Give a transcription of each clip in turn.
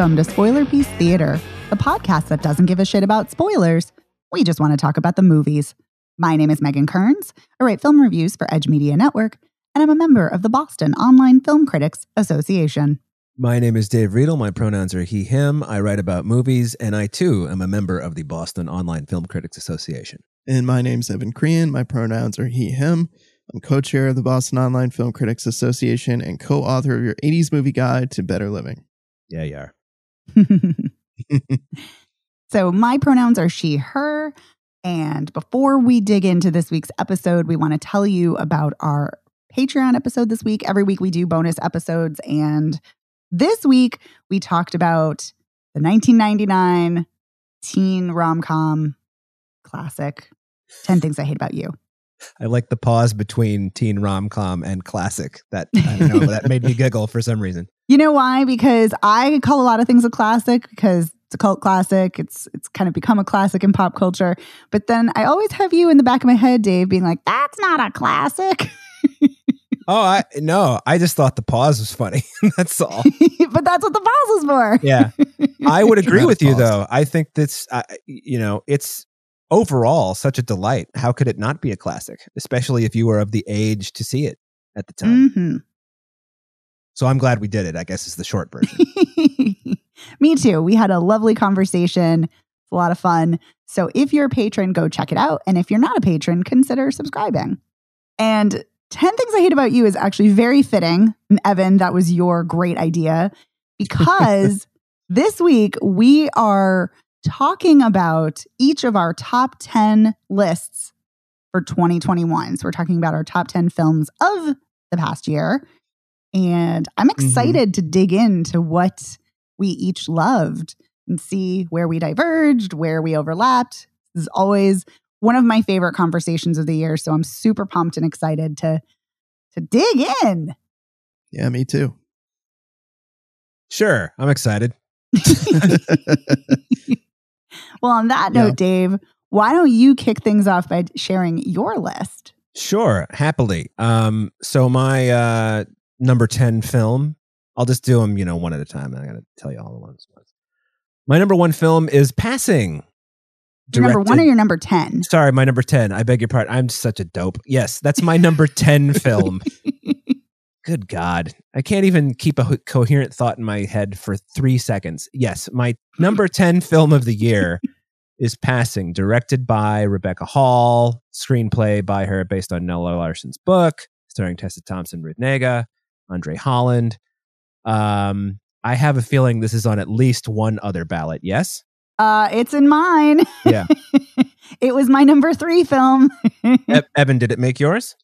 Welcome to Spoiler Piece Theater, the podcast that doesn't give a shit about spoilers. We just want to talk about the movies. My name is Megan Kearns. I write film reviews for Edge Media Network, and I'm a member of the Boston Online Film Critics Association. My name is Dave Riedel. My pronouns are he, him. I write about movies, and I too am a member of the Boston Online Film Critics Association. And my name's Evan Crean. My pronouns are he, him. I'm co chair of the Boston Online Film Critics Association and co author of your 80s movie guide to better living. Yeah, you are. so my pronouns are she, her. And before we dig into this week's episode, we want to tell you about our Patreon episode this week. Every week we do bonus episodes. And this week we talked about the 1999 teen rom com classic 10 Things I Hate About You. I like the pause between teen rom com and classic. That I don't know, that made me giggle for some reason. You know why? Because I call a lot of things a classic because it's a cult classic. It's it's kind of become a classic in pop culture. But then I always have you in the back of my head, Dave, being like, "That's not a classic." oh, I no, I just thought the pause was funny. that's all. but that's what the pause is for. Yeah, I would agree with you though. I think that's uh, you know it's overall such a delight. How could it not be a classic, especially if you were of the age to see it at the time? Mm-hmm. So I'm glad we did it. I guess is the short version. Me too. We had a lovely conversation. It's a lot of fun. So if you're a patron, go check it out. And if you're not a patron, consider subscribing. And 10 Things I Hate About You is actually very fitting. And Evan, that was your great idea because this week we are talking about each of our top 10 lists for 2021. So we're talking about our top 10 films of the past year. And I'm mm-hmm. excited mm-hmm. to dig into what we each loved and see where we diverged, where we overlapped. This is always one of my favorite conversations of the year. So I'm super pumped and excited to to dig in. Yeah, me too. Sure, I'm excited. well, on that note, yeah. Dave, why don't you kick things off by sharing your list? Sure, happily. Um, so my uh, number 10 film, I'll just do them, you know, one at a time. I got to tell you all the ones. My number one film is Passing. Your number one or your number 10? Sorry, my number 10. I beg your pardon. I'm such a dope. Yes, that's my number 10 film. Good God. I can't even keep a coherent thought in my head for three seconds. Yes, my number 10 film of the year is Passing, directed by Rebecca Hall, screenplay by her based on Nella Larsen's book, starring Tessa Thompson, Ruth Negga, Andre Holland. Um, I have a feeling this is on at least one other ballot. Yes? Uh, it's in mine. Yeah. it was my number three film. e- Evan, did it make yours?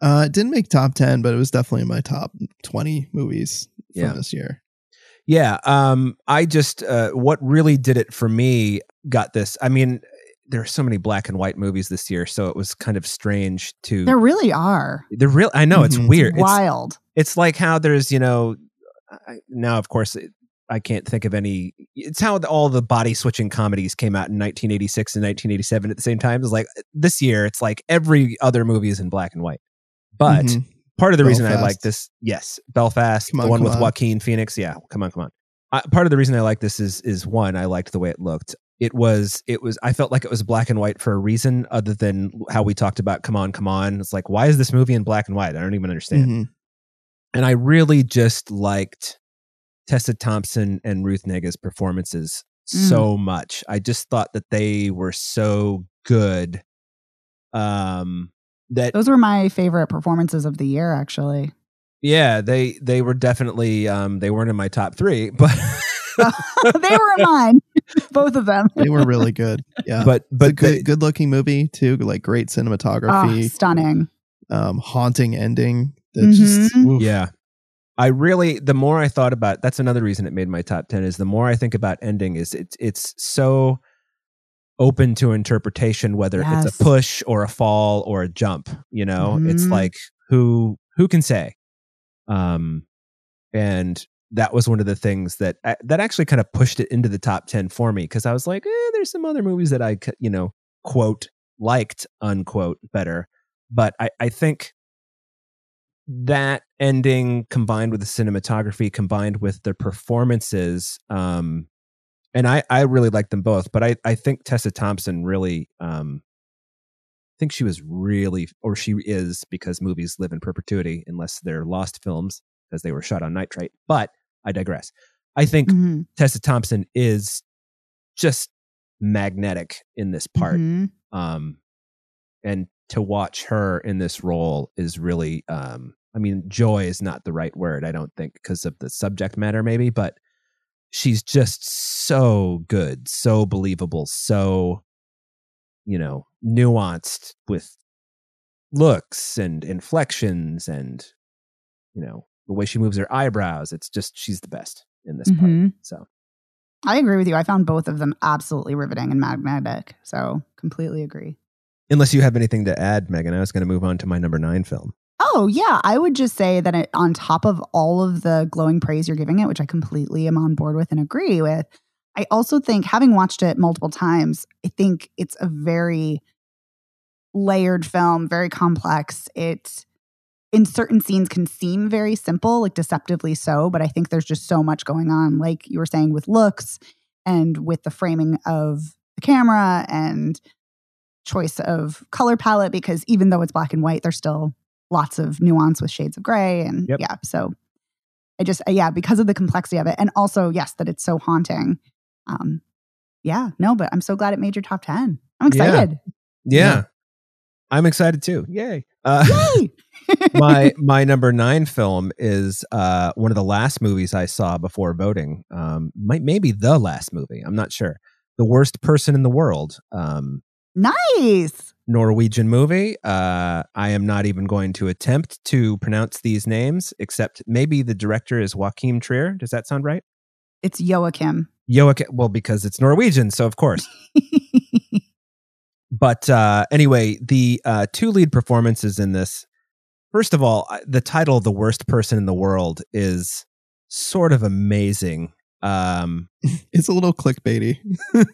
Uh, it didn't make top 10, but it was definitely in my top 20 movies from yeah. this year. Yeah. Um, I just, uh, what really did it for me got this. I mean, there are so many black and white movies this year, so it was kind of strange to. There really are. There real. I know it's mm-hmm. weird. It's wild. It's, it's, like how there's you know, I, now of course I can't think of any. It's how all the body switching comedies came out in 1986 and 1987 at the same time. It's like this year, it's like every other movie is in black and white. But mm-hmm. part of the Belfast. reason I like this, yes, Belfast, on, the one with on. Joaquin Phoenix. Yeah, come on, come on. Uh, part of the reason I like this is is one, I liked the way it looked. It was it was I felt like it was black and white for a reason other than how we talked about come on, come on. It's like why is this movie in black and white? I don't even understand. Mm-hmm. And I really just liked Tessa Thompson and Ruth Negga's performances mm. so much. I just thought that they were so good. Um that those were my favorite performances of the year actually yeah they they were definitely um they weren't in my top three but they were in mine both of them they were really good yeah but but good, good looking movie too like great cinematography oh, stunning um haunting ending that mm-hmm. just oof. yeah I really, the more I thought about, that's another reason it made my top ten. Is the more I think about ending, is it's it's so open to interpretation whether yes. it's a push or a fall or a jump you know mm-hmm. it's like who who can say um and that was one of the things that that actually kind of pushed it into the top 10 for me because i was like eh, there's some other movies that i you know quote liked unquote better but i i think that ending combined with the cinematography combined with the performances um and i i really like them both but i i think tessa thompson really um I think she was really or she is because movies live in perpetuity unless they're lost films because they were shot on nitrate but i digress i think Mhm. tessa thompson is just magnetic in this part Mhm. um and to watch her in this role is really um i mean joy is not the right word i don't think because of the subject matter maybe but she's just so good so believable so you know nuanced with looks and inflections and you know the way she moves her eyebrows it's just she's the best in this part Mhm. so I agree with you. I found both of them absolutely riveting and magnetic. So completely agree. unless you have anything to add megan i was going to move on to my number nine film Oh, yeah. I would just say that it, on top of all of the glowing praise you're giving it, which I completely am on board with and agree with, I also think, having watched it multiple times, I think it's a very layered film, very complex. It, in certain scenes, can seem very simple, like deceptively so, but I think there's just so much going on, like you were saying, with looks and with the framing of the camera and choice of color palette, because even though it's black and white, there's still lots of nuance with shades of gray and Yep. yeah so i just yeah because of the complexity of it and also yes that it's so haunting um yeah no but i'm so glad it made your top 10 i'm Yeah. excited yeah, Yeah. i'm excited too yay uh, yay my my number nine film is uh one of the last movies I saw before voting. Um, might maybe the last movie. I'm not sure. The worst person in the world. Um, nice Norwegian movie. Uh, I am not even going to attempt to pronounce these names, except maybe the director is Joachim Trier. Does that sound right? it's joachim Joachim. Well, because it's Norwegian, so of course. but uh, anyway, the uh, two lead performances in this. First of all, the title "The Worst Person in the World" is sort of amazing, um, It's a little clickbaity.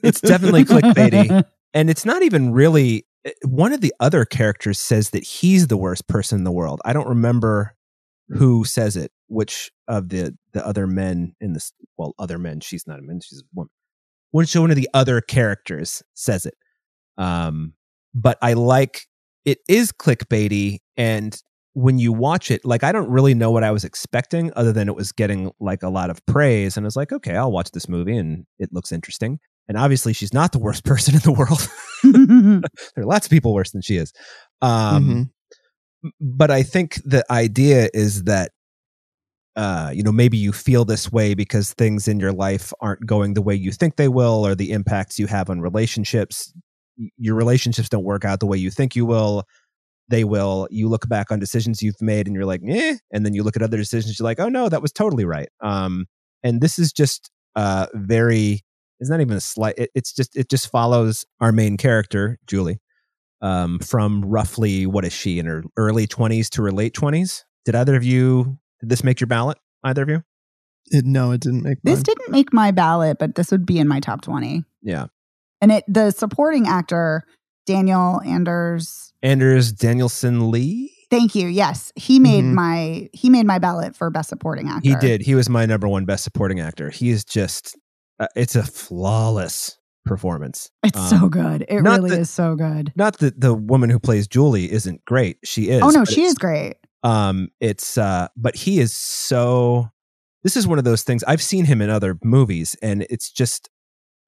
It's definitely clickbaity. and it's not even really. Eh, One of the other characters says that he's the worst person in the world. I don't remember who says it. Which of the the other men in this? Well, other men. She's not a man. She's a woman. Which one of the other characters says it? Um, but I like it is clickbaity and when you watch it like i don't really know what i was expecting other than it was getting like a lot of praise and i was like okay i'll watch this movie and it looks interesting and obviously she's not the worst person in the world. There are lots of people worse than she is. Um Mhm. but i think the idea is that uh you know maybe you feel this way because things in your life aren't going the way you think they will or the impacts you have on relationships. Your relationships don't work out the way you think you will. They will. You look back on decisions you've made and you're like eh and then you look at other decisions you're like oh no that was totally right. Um and this is just uh very it's not even a slight it, it's just it just follows our main character julie um from roughly what is she in her early 20s to her late 20s did either of you did this make your ballot either of you? It, no, it didn't make this didn't make my ballot but this would be in my top 20 yeah. And it the supporting actor daniel anders. Anders Danielsen Lie? Thank you yes. He made Mhm. my he made my ballot for best supporting actor. he did. He was my number one best supporting actor. He is just uh, it's a flawless performance it's Um, so good it really that- is so good not that the woman who plays Julie isn't great. She is. oh no she is great Um, it's uh, but he is so. This is one of those things I've seen him in other movies, and it's just,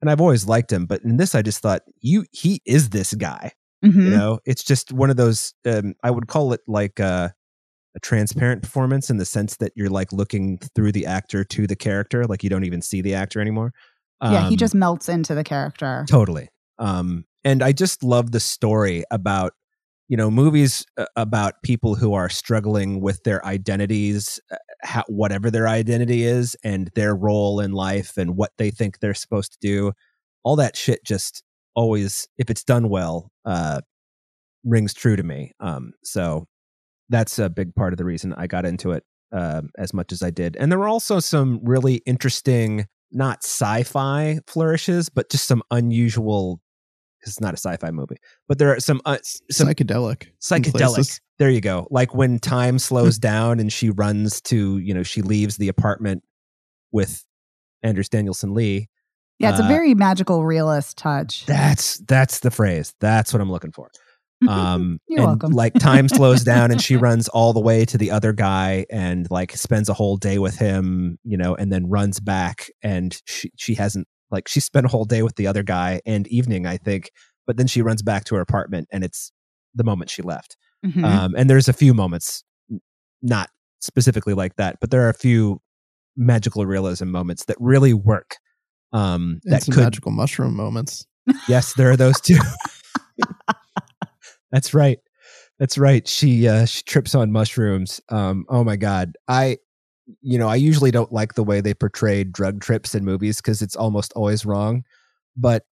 and I've always liked him, but in this, I just thought you he is this guy. Mhm. You know, it's just one of those. Um, I would call it like a, a transparent performance in the sense that you're like looking through the actor to the character, like you don't even see the actor anymore. yeah he Um, just melts into the character Totally. Um, and I just love the story about, you know, movies uh, about people who are struggling with their identities, uh, how, whatever their identity is, and their role in life and what they think they're supposed to do. All that shit just always, if it's done well, uh, rings true to me. Um, so that's a big part of the reason I got into it um, as much as I did. And there were also some really interesting, not sci fi flourishes, but just some unusual because it's not a sci-fi movie. But there are some uh, some Psychedelic. psychedelic. There you go. Like when time slows down and she runs to, you know, she leaves the apartment with Anders Danielsen Lie. Yeah, it's a Uh, very magical realist touch. That's that's the phrase. That's what I'm looking for. Um, You're and, welcome. Like time slows down and she runs all the way to the other guy and like spends a whole day with him, you know, and then runs back and she she hasn't like she spent a whole day with the other guy and evening, I think, but then she runs back to her apartment and it's the moment she left. Mhm. Um, and there's a few moments, not specifically like that, but there are a few magical realism moments that really work. Um, And that could magical mushroom moments. Yes, there are those too. That's right. That's right. She uh she trips on mushrooms. Um oh my god. I you know, I usually don't like the way they portray drug trips in movies cuz it's almost always wrong, but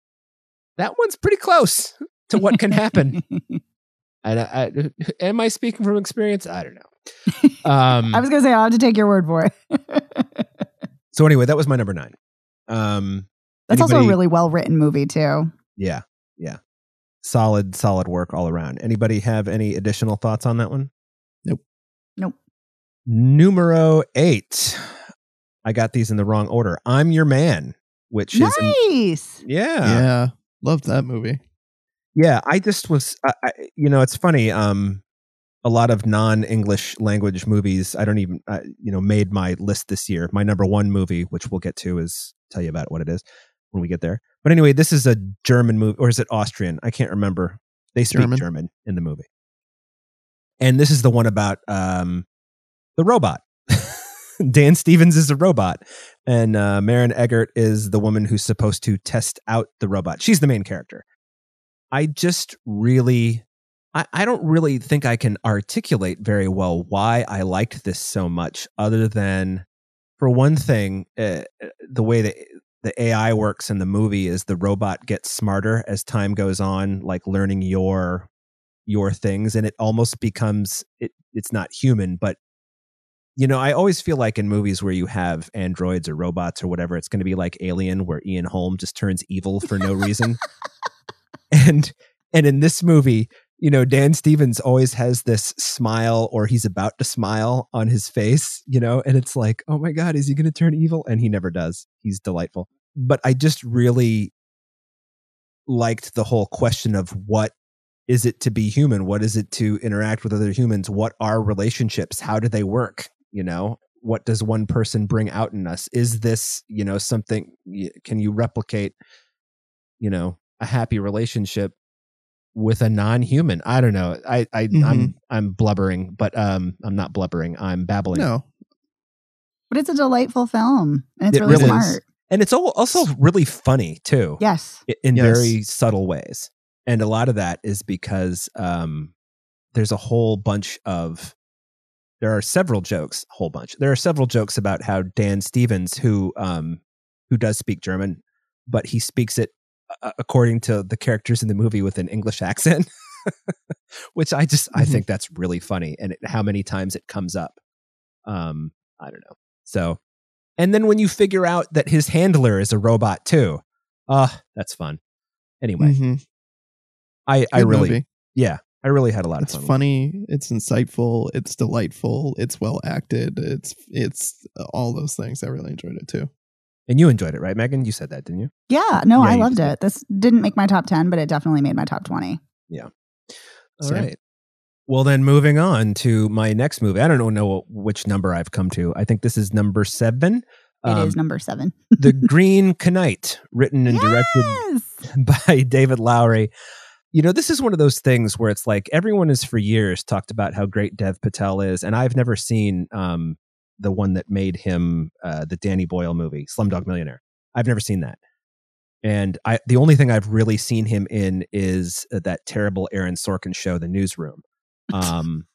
that one's pretty close to what can happen. and I, I, am I speaking from experience? I don't know. Um I was gonna say I'll have to take your word for it. so anyway, that was my number 9. Um That's also a really well written movie too. Yeah. Yeah. Solid solid work all around. Anybody have any additional thoughts on that one? Nope. Nope. Numero 8. I got these in the wrong order. I'm your man, which is Nice. yeah. Yeah. Loved that movie. Yeah, I just was I, I, you know, it's funny um a lot of non-English language movies I don't even uh, you know made my list this year. My number 1 movie, which we'll get to is tell you about what it is when we get there. But anyway, this is a German movie or is it Austrian? I can't remember. They speak German. German, in the movie. And this is the one about um the robot. Dan Stevens is a robot, and uh, Maren Eggert is the woman who's supposed to test out the robot. She's the main character. I just really, I, I don't really think I can articulate very well why I liked this so much, other than, for one thing, uh, the way that the AI works in the movie is the robot gets smarter as time goes on, like learning your your things, and it almost becomes it. It's not human, but you know, I always feel like in movies where you have androids or robots or whatever, it's going to be like Alien, where Ian Holm just turns evil for no reason. and and in this movie, you know, Dan Stevens always has this smile or he's about to smile on his face, you know, and it's like, oh my God, is he going to turn evil? And he never does. He's delightful. But I just really liked the whole question of what is it to be human? What is it to interact with other humans? What are relationships? How do they work? You know, what does one person bring out in us? Is this, you know, something, can you replicate, you know, a happy relationship with a non-human? I don't know. I, I, I'm, I'm blubbering, but, um, I'm not blubbering. I'm babbling. No. But it's a delightful film. And it's It really really is. smart. And it's also really funny too. Yes. in Yes. very subtle ways. And a lot of that is because um, there's a whole bunch of, there are several jokes, a whole bunch. There are several jokes about how Dan Stevens, who um, who does speak German, but he speaks it uh, according to the characters in the movie with an English accent, which I just I Mhm. think that's really funny, and it, how many times it comes up. Um, I don't know. So, and then when you figure out that his handler is a robot too, ah, that's fun. Anyway, Mhm. I I Good really movie. yeah, I really had a lot It's of fun. with funny. It's insightful. It's delightful. It's well acted. It's it's all those things. I really enjoyed it too. And you enjoyed it, right, Megan? You said that, didn't you? Yeah. No, Yeah, I loved did. it. This didn't make my top 10, but it definitely made my top 20. Yeah. All right. Same. Well, then moving on to my next movie. I don't know which number I've come to. I think this is number seven. It is Um, number seven. The Green Knight, written and directed by David Lowery. You know, this is one of those things where it's like everyone has for years talked about how great Dev Patel is, and I've never seen um, the one that made him uh, the Danny Boyle movie, Slumdog Millionaire. I've never seen that, and I the only thing I've really seen him in is uh, that terrible Aaron Sorkin show, The Newsroom. Um,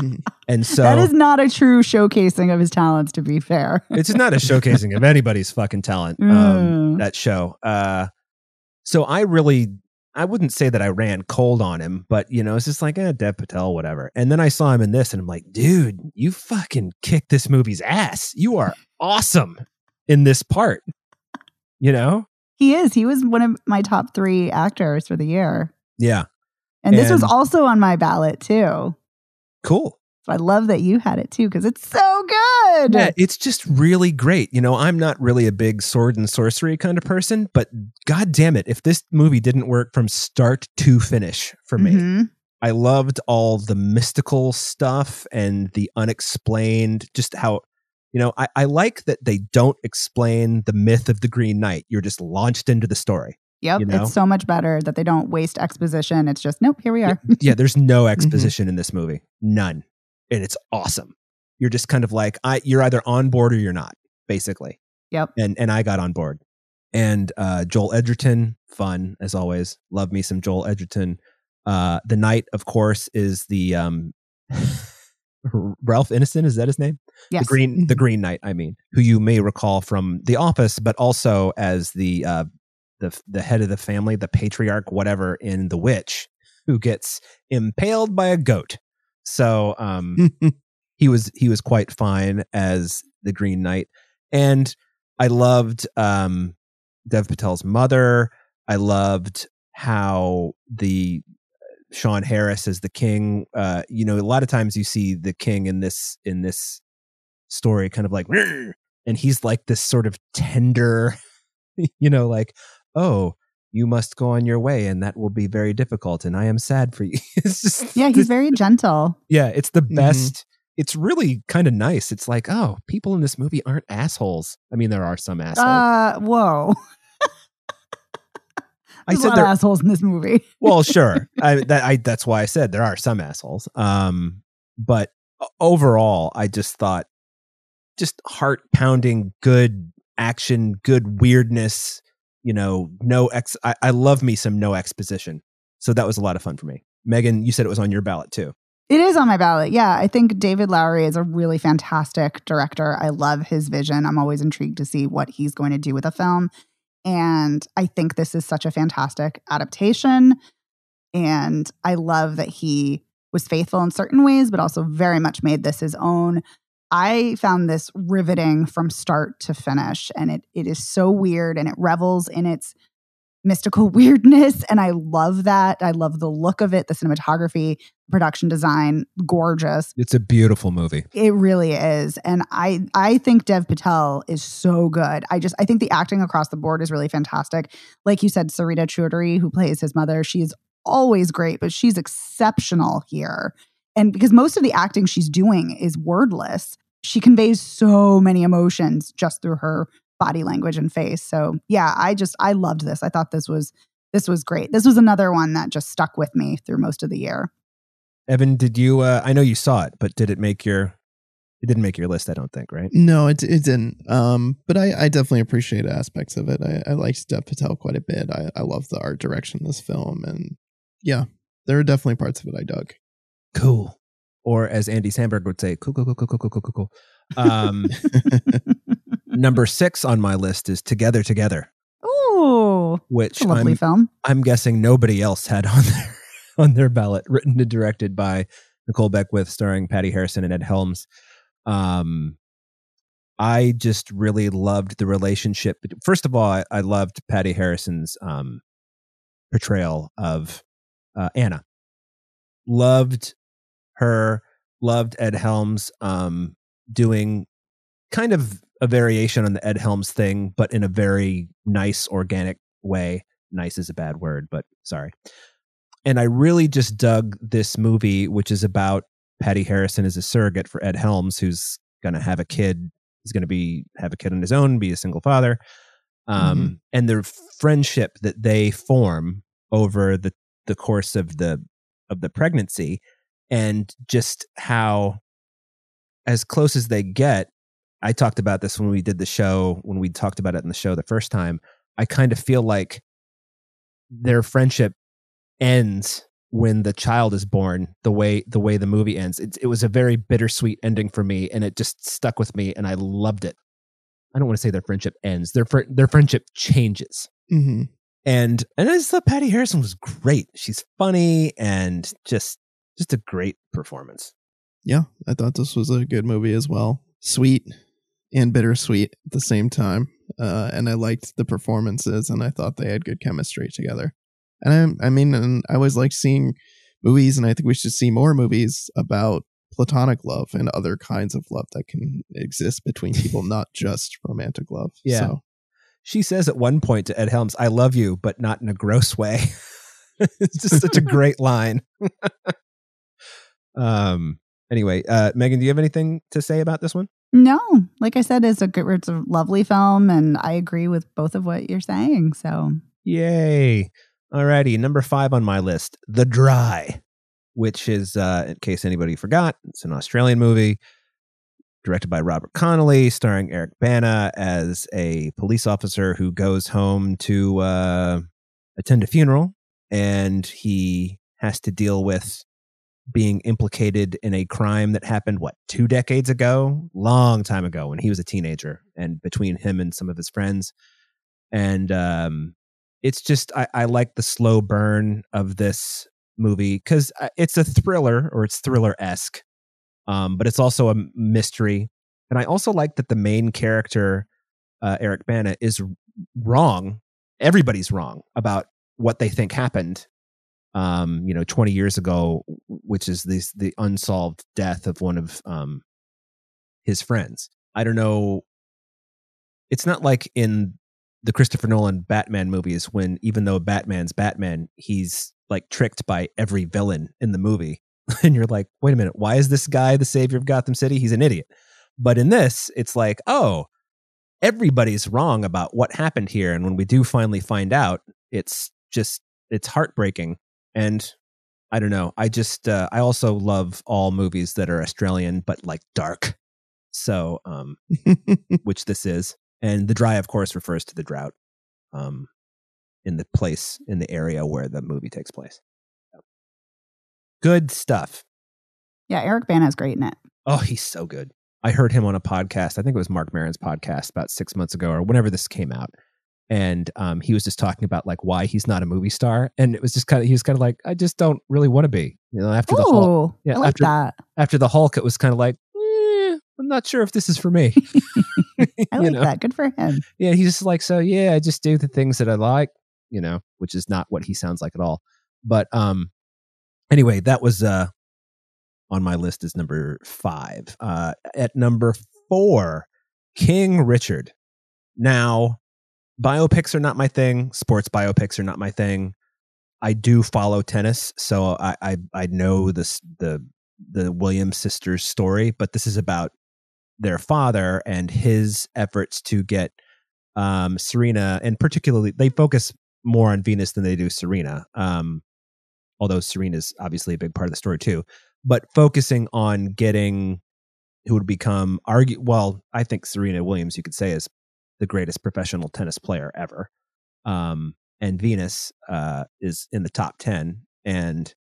and so that is not a true showcasing of his talents, to be fair. it's not a showcasing of anybody's fucking talent. Um, Mm. that show. Uh, so I really, I wouldn't say that I ran cold on him, but you know, it's just like, eh, Dev Patel, whatever. And then I saw him in this, and I'm like, dude, you fucking kicked this movie's ass. You are awesome in this part. You know, He is. He was one of my top three actors for the year. Yeah. And this was also on my ballot too. Cool. I love that you had it too because it's so good. Yeah, it's just really great. You know, I'm not really a big sword and sorcery kind of person, but god damn it, if this movie didn't work from start to finish for me. Mhm. I loved all the mystical stuff and the unexplained, just how, you know, I, I like that they don't explain the myth of the Green Knight. You're just launched into the story. Yep. You know? It's so much better that they don't waste exposition. It's just, nope, here we are. yeah, there's no exposition in this movie. None. And it's awesome. You're just kind of like, I you're either on board or you're not, basically. Yep. And and I got on board. And uh Joel Edgerton, fun as always. Love me some Joel Edgerton. Uh the knight, of course, is the um Ralph Ineson, is that his name? Yes. The Green the Green Knight, I mean, who you may recall from The Office, but also as the uh the the head of the family, the patriarch, whatever, in The Witch, who gets impaled by a goat. So um he was he was quite fine as the Green Knight. And I loved um Dev Patel's mother. I loved how the Sean Harris as the king. Uh, you know, a lot of times you see the king in this in this story, kind of like, and he's like this sort of tender, you know, like, oh, you must go on your way, and that will be very difficult, and I am sad for you. it's just, yeah, he's this- very gentle. yeah, it's the Mhm. best. It's really kind of nice. It's like, oh, people in this movie aren't assholes. I mean, there are some assholes. Uh, whoa. I There's a said lot there of assholes in this movie. well sure I, that, I that's why i said there are some assholes um but overall i just thought just heart pounding good action good weirdness you know no ex I, I love me some no exposition so that was a lot of fun for me megan you said it was on your ballot too It is on my ballot. Yeah, I think David Lowery is a really fantastic director. I love his vision. I'm always intrigued to see what he's going to do with a film. And I think this is such a fantastic adaptation. And I love that he was faithful in certain ways, but also very much made this his own. I found this riveting from start to finish. And it, it is so weird and it revels in its mystical weirdness. And I love that. I love the look of it, the cinematography production design gorgeous it's a beautiful movie it really is and i i think dev patel is so good i just i think the acting across the board is really fantastic like you said sarita choudhury who plays his mother she's always great but she's exceptional here and because most of the acting she's doing is wordless she conveys so many emotions just through her body language and face so yeah i just i loved this i thought this was this was great this was another one that just stuck with me through most of the year evan did you uh, i know you saw it but did it make your it didn't make your list i don't think right No, it it didn't. Um, but I, I definitely appreciate aspects of it. I, I liked Dev Patel quite a bit. I, I love the art direction of this film, and yeah, there are definitely parts of it I dug. Cool. Or as andy samberg would say cool cool cool cool cool cool cool cool. Um number six on my list is together together. Ooh, which a lovely I'm, film. I'm guessing nobody else had on their on their ballot written and directed by nicole beckwith starring patti harrison and ed helms. Um i just really loved the relationship first of all i, I loved patti harrison's um portrayal of uh, anna. Loved her loved ed helms um doing kind of a variation on the ed helms thing but in a very nice organic way. Nice is a bad word but sorry. And i really just dug this movie which is about patti harrison as a surrogate for ed helms who's gonna have a kid he's gonna be have a kid on his own be a single father. Um and the friendship that they form over the the course of the of the pregnancy and just how as close as they get i talked about this when we did the show when we talked about it in the show the first time i kind of feel like their friendship ends when the child is born the way the way the movie ends. It, it was a very bittersweet ending for me and it just stuck with me and i loved it. I don't want to say their friendship ends their fr- their friendship changes. Hmm and and I just thought Patti Harrison was great. She's funny and just just a great performance. Yeah, I thought this was a good movie as well. Sweet and bittersweet at the same time. uh, and I liked the performances, and I thought they had good chemistry together. And I, I mean, and I always like seeing movies, and I think we should see more movies about platonic love and other kinds of love that can exist between people, not just romantic love. Yeah. So, She says at one point to Ed Helms, I love you, but not in a gross way. it's just such a great line. um anyway, uh Megan, do you have anything to say about this one? No, like I said, it's a good, it's a lovely film, and I agree with both of what you're saying. So Yay. Alrighty, number five on my list, The Dry, which is, uh, in case anybody forgot, it's an Australian movie directed by Robert Connolly, starring Eric Bana as a police officer who goes home to uh, attend a funeral, and he has to deal with being implicated in a crime that happened what two decades ago long time ago when he was a teenager and between him and some of his friends and um it's just I, I like the slow burn of this movie because it's a thriller or it's thriller esque, um, but it's also a mystery. And I also like that the main character, uh, Eric Bana, is wrong. Everybody's wrong about what they think happened. Um, you know, 20 years ago, which is this the unsolved death of one of um, his friends. I don't know. It's not like in the Christopher Nolan Batman movies when even though Batman's Batman, he's like tricked by every villain in the movie. And you're like, wait a minute, why is this guy the savior of Gotham City? He's an idiot. But in this, it's like, oh, everybody's wrong about what happened here. And when we do finally find out, it's just, it's heartbreaking. And I don't know. I just, uh, I also love all movies that are Australian, but like dark. So, um, which this is and the dry of course refers to the drought um, in the place in the area where the movie takes place good stuff yeah eric bana is great in it oh he's so good i heard him on a podcast i think it was Marc Maron's podcast about six months ago or whenever this came out and um, he was just talking about like why he's not a movie star and it was just kind of he was kind of like i just don't really want to be you know after the hulk oh yeah, like after- that after the hulk it was kind of like eh, i'm not sure if this is for me i like know? that good for him yeah, he's just like, so yeah, I just do the things that I like, you know, which is not what he sounds like at all. But um anyway, that was uh on my list is number five. Uh at number four, King Richard. Now, biopics are not my thing, sports biopics are not my thing. I do follow tennis, so I I, I know this the the Williams sisters story, but this is about their father and his efforts to get um, Serena, and particularly they focus more on Venus than they do Serena. Um, although is obviously a big part of the story too, but focusing on getting who would become argue. Well, I think Serena Williams, you could say, is the greatest professional tennis player ever. Um, and Venus uh, is in the top ten, and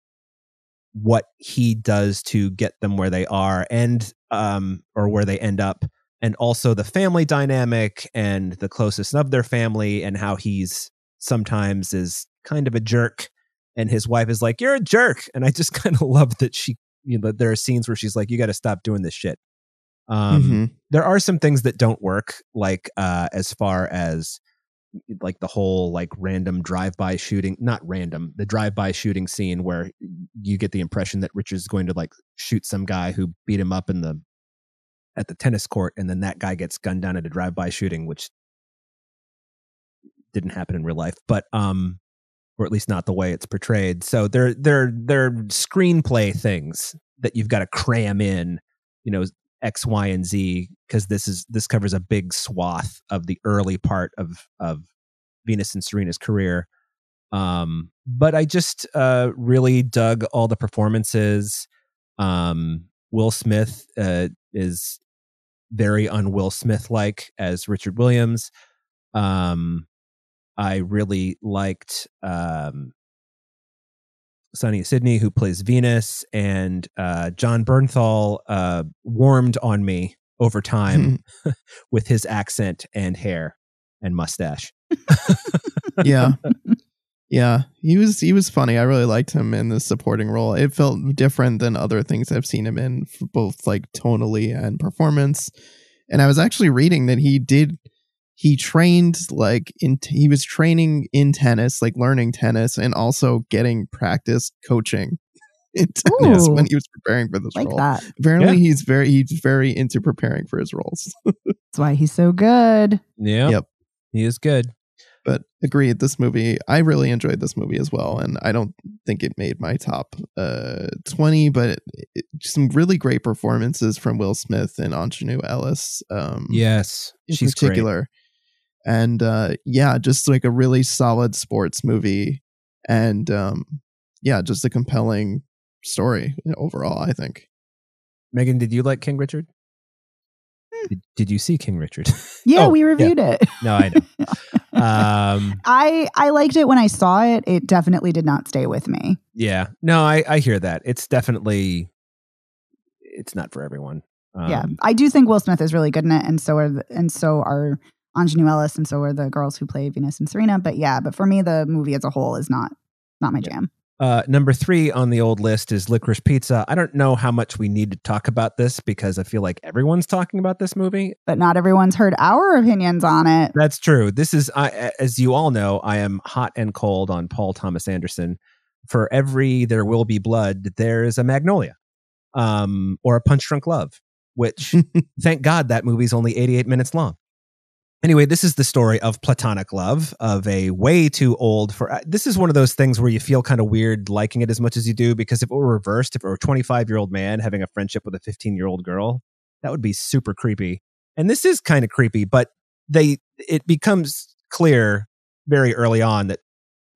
what he does to get them where they are and um or where they end up and also the family dynamic and the closest of their family and how he's sometimes is kind of a jerk and his wife is like you're a jerk and i just kind of love that she you know there are scenes where she's like you got to stop doing this shit um Mhm. there are some things that don't work like uh as far as like the whole like random drive-by shooting not random the drive-by shooting scene where you get the impression that richard's going to like shoot some guy who beat him up in the at the tennis court and then that guy gets gunned down at a drive-by shooting which didn't happen in real life but um or at least not the way it's portrayed so they're they're they're screenplay things that you've got to cram in you know X, Y, and Z because this is this covers a big swath of the early part of of Venus and Serena's career. Um, but I just uh, really dug all the performances. Um, Will Smith uh, is very un-Will Smith like as Richard Williams. Um, I really liked um, Saniyya Sidney, who plays Venus, and uh, Jon Bernthal uh, warmed on me over time with his accent and hair and mustache. yeah. Yeah, he was he was funny. I really liked him in the supporting role. It felt different than other things I've seen him in, both like tonally and performance. And I was actually reading that he did he trained like in he was training in tennis, like learning tennis, and also getting practice coaching in tennis Ooh. when he was preparing for this like role. that. Apparently, Yeah. he's very he's very into preparing for his roles. That's why he's so good. Yeah. Yep. He is good. but agreed, this movie I really enjoyed this movie as well, and I don't think it made my top uh twenty, but it, it- some really great performances from Will Smith and Aunjanue Ellis. Um, Yes. in She's great. Particular. And uh yeah, just like a really solid sports movie and um yeah, just a compelling story overall, I think. Megan, did you like King Richard? Did, did you see King Richard? Yeah, Oh, we reviewed it. no, I know. Um, I I liked it when I saw it. It definitely did not stay with me. yeah. No, I, I hear that. It's definitely, it's not for everyone. Um, yeah, I do think Will Smith is really good in it, and so are the, and so are Aunjanue Ellis, and so are the girls who play Venus and Serena. But yeah, but for me, the movie as a whole is not not my jam. Uh, number three on the old list is Licorice Pizza. I don't know how much we need to talk about this because I feel like everyone's talking about this movie. But not everyone's heard our opinions on it. That's true. This is, I, as you all know, I am hot and cold on Paul Thomas Anderson. For every There Will Be Blood, there is a Magnolia um, or a Punch Drunk Love, which thank God that movie's only 88 minutes long. Anyway, this is the story of platonic love of a way too old for. uh, This is one of those things where you feel kind of weird liking it as much as you do because if it were reversed, if it were a 25 year old man having a friendship with a 15 year old girl, that would be super creepy. And this is kind of creepy, but they it becomes clear very early on that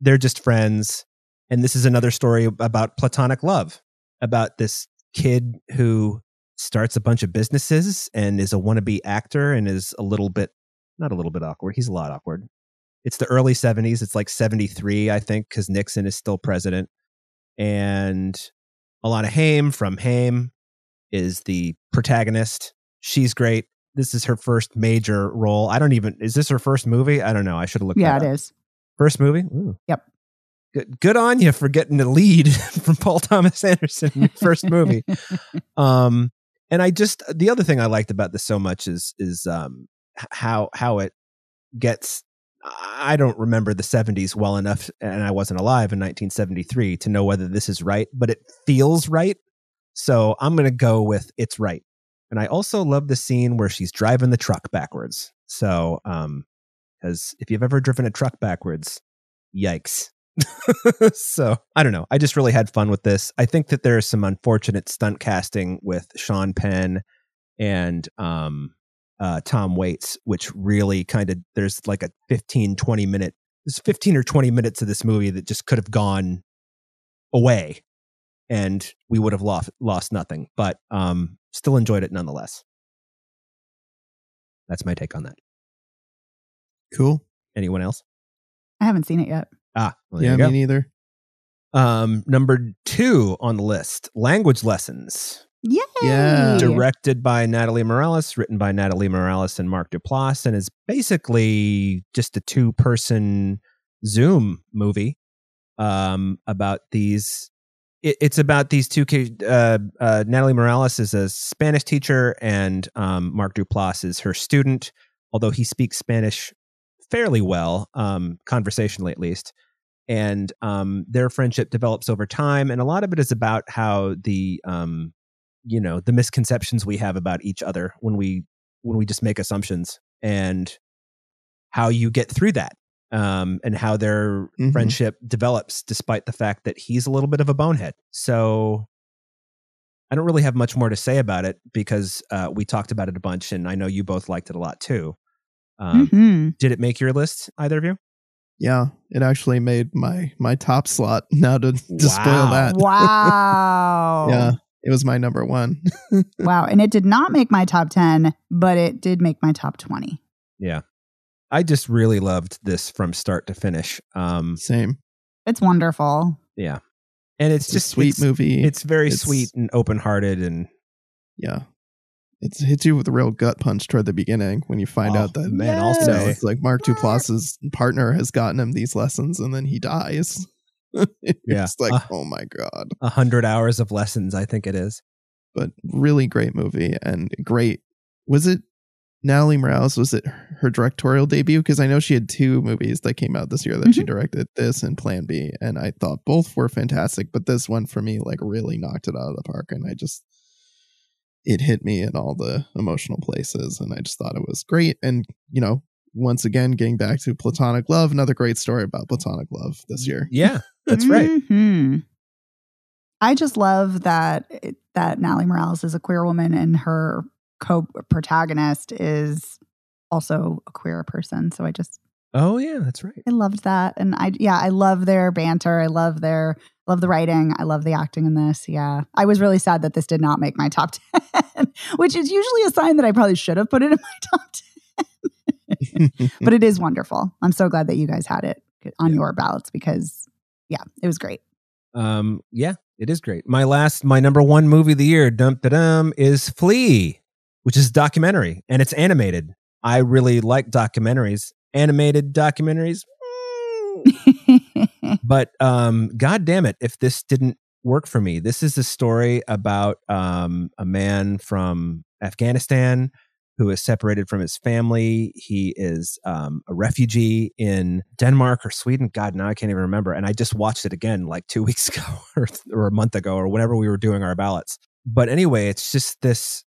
they're just friends and this is another story about platonic love about this kid who starts a bunch of businesses and is a wannabe actor and is a little bit not a little bit awkward he's a lot awkward it's the early 70s it's like 73 i think because nixon is still president and alana haim from haim is the protagonist she's great this is her first major role i don't even is this her first movie i don't know i should have looked Yeah, that it up. is. First movie? Ooh. Yep. Good, good on you for getting the lead from Paul Thomas Anderson first movie. um, and I just the other thing I liked about this so much is is um how how it gets. I don't remember the 70s well enough, and I wasn't alive in 1973 to know whether this is right, but it feels right. So I'm going to go with it's right. And I also love the scene where she's driving the truck backwards. So, um, because if you've ever driven a truck backwards, yikes. so I don't know. I just really had fun with this. I think that there is some unfortunate stunt casting with Sean Penn and um, uh, Tom Waits, which really kind of there's like a 15, 20 minute, there's 15 or 20 minutes of this movie that just could have gone away and we would have lost lost nothing. But um, still enjoyed it nonetheless. That's my take on that. Cool. Anyone else? I haven't seen it yet. Ah, well, yeah, me neither. Um, number two on the list, language lessons, Yay! Yeah. directed by Natalie Morales, written by Natalie Morales and Mark Duplass, and is basically just a two-person Zoom movie um, about these. It, it's about these two. ki- Uh, uh, Natalie Morales is a Spanish teacher, and um, Mark Duplass is her student. Although he speaks Spanish fairly well, um, conversationally at least and um, their friendship develops over time and a lot of it is about how the um, you know the misconceptions we have about each other when we when we just make assumptions and how you get through that um, and how their Mhm. friendship develops despite the fact that he's a little bit of a bonehead so i don't really have much more to say about it because uh, we talked about it a bunch and i know you both liked it a lot too um, Mhm. did it make your list either of you Yeah, it actually made my my top slot. Now to to spoil that. Wow. Yeah, it was my number one. Wow. And it did not make my top 10, but it did make my top 20. Yeah. I just really loved this from start to finish. Um Same. It's wonderful. yeah. And it's, It's, just a sweet it's, movie. It's very It's- sweet and open-hearted and yeah. It hits you with a real gut punch toward the beginning when you find Oh, out that man, I'll Yes. you know, say it's like Mark Duplass's partner has gotten him these lessons and then he dies. it's Yeah. like, Uh. oh my god. a hundred hours of lessons, I think it is. But really great movie and great. Was it Natalie Morales was it her directorial debut? Because I know she had two movies that came out this year that she Mhm. directed, this and Plan B, and I thought both were fantastic. But this one for me, like, really knocked it out of the park, and I just it hit me in all the emotional places, and I just thought it was great. And you know, once again, getting back to platonic love, another great story about platonic love this year. Yeah, that's right. Mhm. I just love that that Natalie Morales is a queer woman and her co-protagonist is also a queer person. So I just Oh yeah, that's right. I loved that, and I yeah I love their banter. I love their love the writing. I love the acting in this. Yeah, I was really sad that this did not make my top ten, which is usually a sign that I probably should have put it in my top ten. but it is wonderful. I'm so glad that you guys had it on your ballots because yeah, it was great. Um, yeah, it is great. My last, my number one movie of the year, dum dum, is Flee, which is documentary and it's animated. I really like documentaries. Animated documentaries, but um, god damn it, if this didn't work for me, this is a story about um a man from Afghanistan who is separated from his family. He is um, a refugee in Denmark or Sweden. God, now I can't even remember. And I just watched it again like two weeks ago or, or a month ago or whenever we were doing our ballots. But anyway, it's just this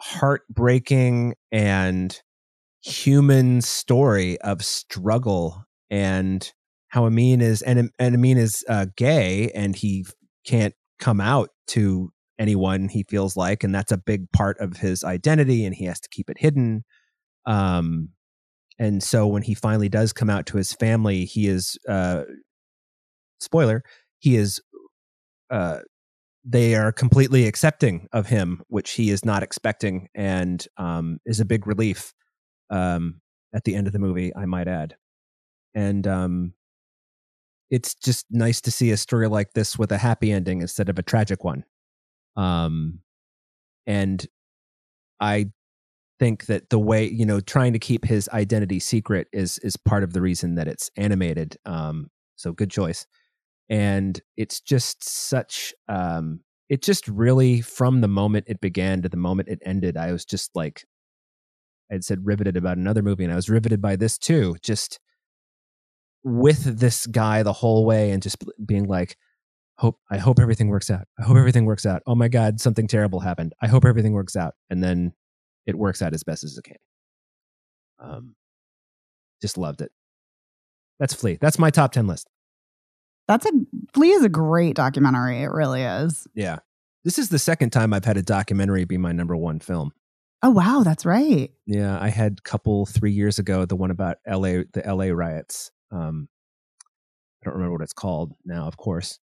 heartbreaking and human story of struggle and how Amin is and, and Amin is uh, gay and he can't come out to anyone he feels like and that's a big part of his identity and he has to keep it hidden. Um and so when he finally does come out to his family he is uh spoiler he is uh they are completely accepting of him which he is not expecting and um is a big relief um at the end of the movie i might add. And um it's just nice to see a story like this with a happy ending instead of a tragic one um and i think that the way you know trying to keep his identity secret is is part of the reason that it's animated um so good choice. And it's just such um it just really from the moment it began to the moment it ended i was just like i'd said riveted about another movie and i was riveted by this too just with this guy the whole way and just being like hope i hope everything works out. I hope everything works out. Oh my god something terrible happened. I hope everything works out. And then it works out as best as it can. Um just loved it. That's Flee. That's my top 10 list. That's a Flee is a great documentary. It really is. yeah. This is the second time i've had a documentary be my number one film. Oh wow, that's right. yeah i had a couple three years ago the one about la the la riots. Um i don't remember what it's called now of course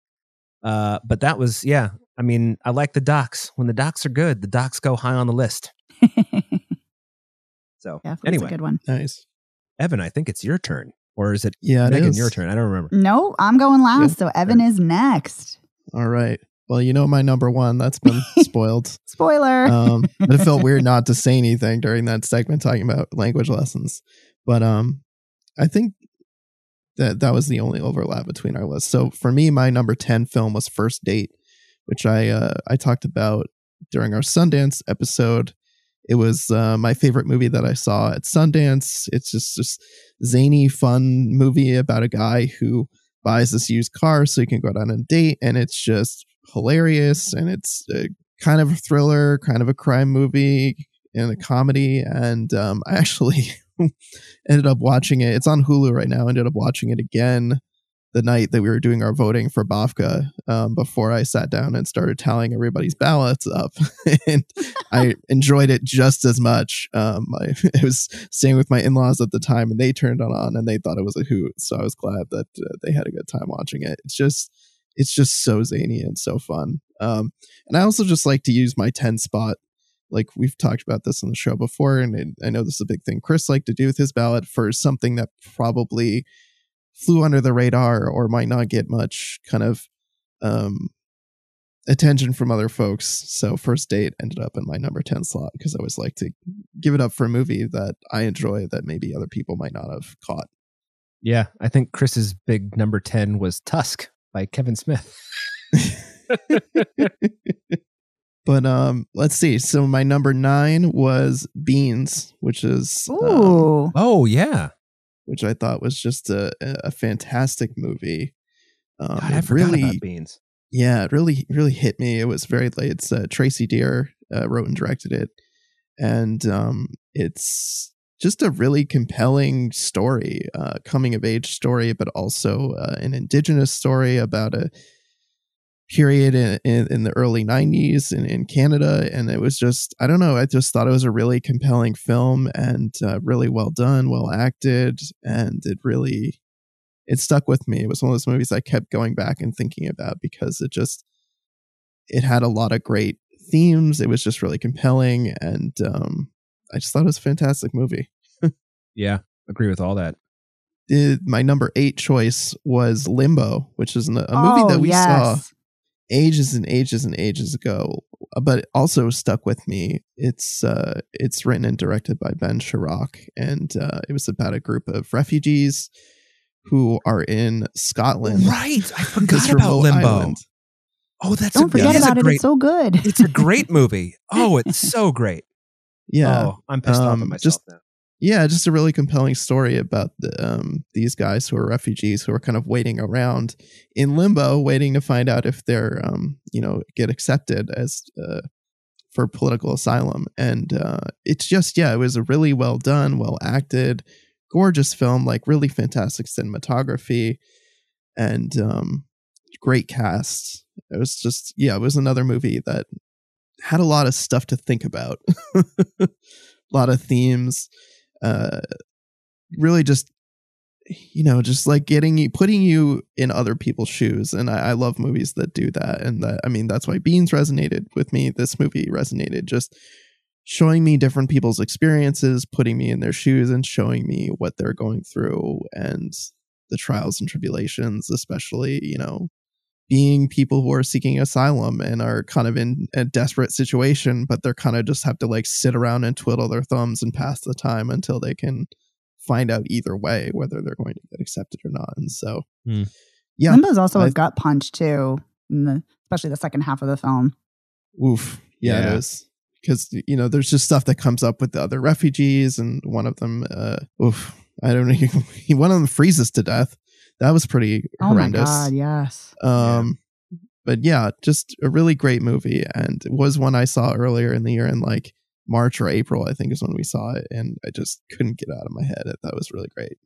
uh but that was yeah i mean i like the docs when the docs are good the docs go high on the list so yeah, anyway a good one. nice. evan i think it's your turn or is it Yeah, it megan is. your turn i don't remember No, I'm going last, so Evan is next. All right. Well, you know my number one. That's been spoiled. Spoiler. um, but it felt weird not to say anything during that segment talking about language lessons. But um, I think that that was the only overlap between our lists. So for me, my number ten film was First Date, which I uh, I talked about during our Sundance episode. It was uh, my favorite movie that I saw at Sundance. It's just just zany, fun movie about a guy who buys this used car so he can go down on a date, and it's just hilarious and it's uh, kind of a thriller, kind of a crime movie and a comedy. And um, I actually ended up watching it. It's on Hulu right now. Ended up watching it again the night that we were doing our voting for Bafka um, before I sat down and started tallying everybody's ballots up. and I enjoyed it just as much. Um, I, was staying with my in laws at the time and they turned it on and they thought it was a hoot. So I was glad that uh, they had a good time watching it. It's just, it's just so zany and so fun. Um, and I also just like to use my 10 spot. Like we've talked about this on the show before, and it, I know this is a big thing Chris liked to do with his ballot for something that probably flew under the radar or might not get much kind of um, attention from other folks. So first date ended up in my number 10 slot because I always like to give it up for a movie that I enjoy that maybe other people might not have caught. Yeah, I think Chris's big number 10 was Tusk by Kevin Smith. But um, let's see. So my number nine was Beans, which is um, Oh yeah, which I thought was just a a fantastic movie. Um, God, I it forgot really, about beans. yeah, it really really hit me. It was very late. It's uh, Tracey Deer uh, wrote and directed it, and um, it's just a really compelling story, uh, coming of age story, but also uh, an indigenous story about a period in, in, in the early 90s in, in Canada. And it was just, I don't know, I just thought it was a really compelling film and uh, really well done, well acted. And it really, it stuck with me. It was one of those movies I kept going back and thinking about because it just, it had a lot of great themes. It was just really compelling. And um, I just thought it was a fantastic movie. Yeah, agree with all that. Did my number eight choice was Limbo, which is an, a movie Oh, that we saw yes. Ages and ages and ages ago, but also stuck with me. It's uh, it's written and directed by Ben Sharrock, and uh, it was about a group of refugees who are in Scotland. Right, I this forgot about remote Limbo. island. Oh, that's Don't a, forget is a about it. Great, It's so good. it's a great movie. Oh, it's so great. Yeah, Oh, I'm pissed off Um, at myself just- now. Yeah, just a really compelling story about the, um, these guys who are refugees who are kind of waiting around in limbo, waiting to find out if they're, um, you know, get accepted as uh, for political asylum. And uh, it's just, yeah, it was a really well done, well acted, gorgeous film, like really fantastic cinematography, and um, great cast. It was just, yeah, it was another movie that had a lot of stuff to think about, a lot of themes uh really just you know just like getting you putting you in other people's shoes and I, I love movies that do that and that i mean that's why beans resonated with me this movie resonated just showing me different people's experiences putting me in their shoes and showing me what they're going through and the trials and tribulations especially you know being people who are seeking asylum and are kind of in a desperate situation, but they're kind of just have to like sit around and twiddle their thumbs and pass the time until they can find out either way whether they're going to get accepted or not. And so, Hmm. yeah, Limbo's also a I- gut punch too, in the, especially the second half of the film. oof, yeah, Yeah. it is because you know there's just stuff that comes up with the other refugees, and one of them, uh, oof, I don't know, he, one of them freezes to death. That was pretty horrendous. Oh my god, yes. Um, but yeah, just a really great movie, and it was one I saw earlier in the year in like March or April, I think is when we saw it, and I just couldn't get out of my head. That was really great.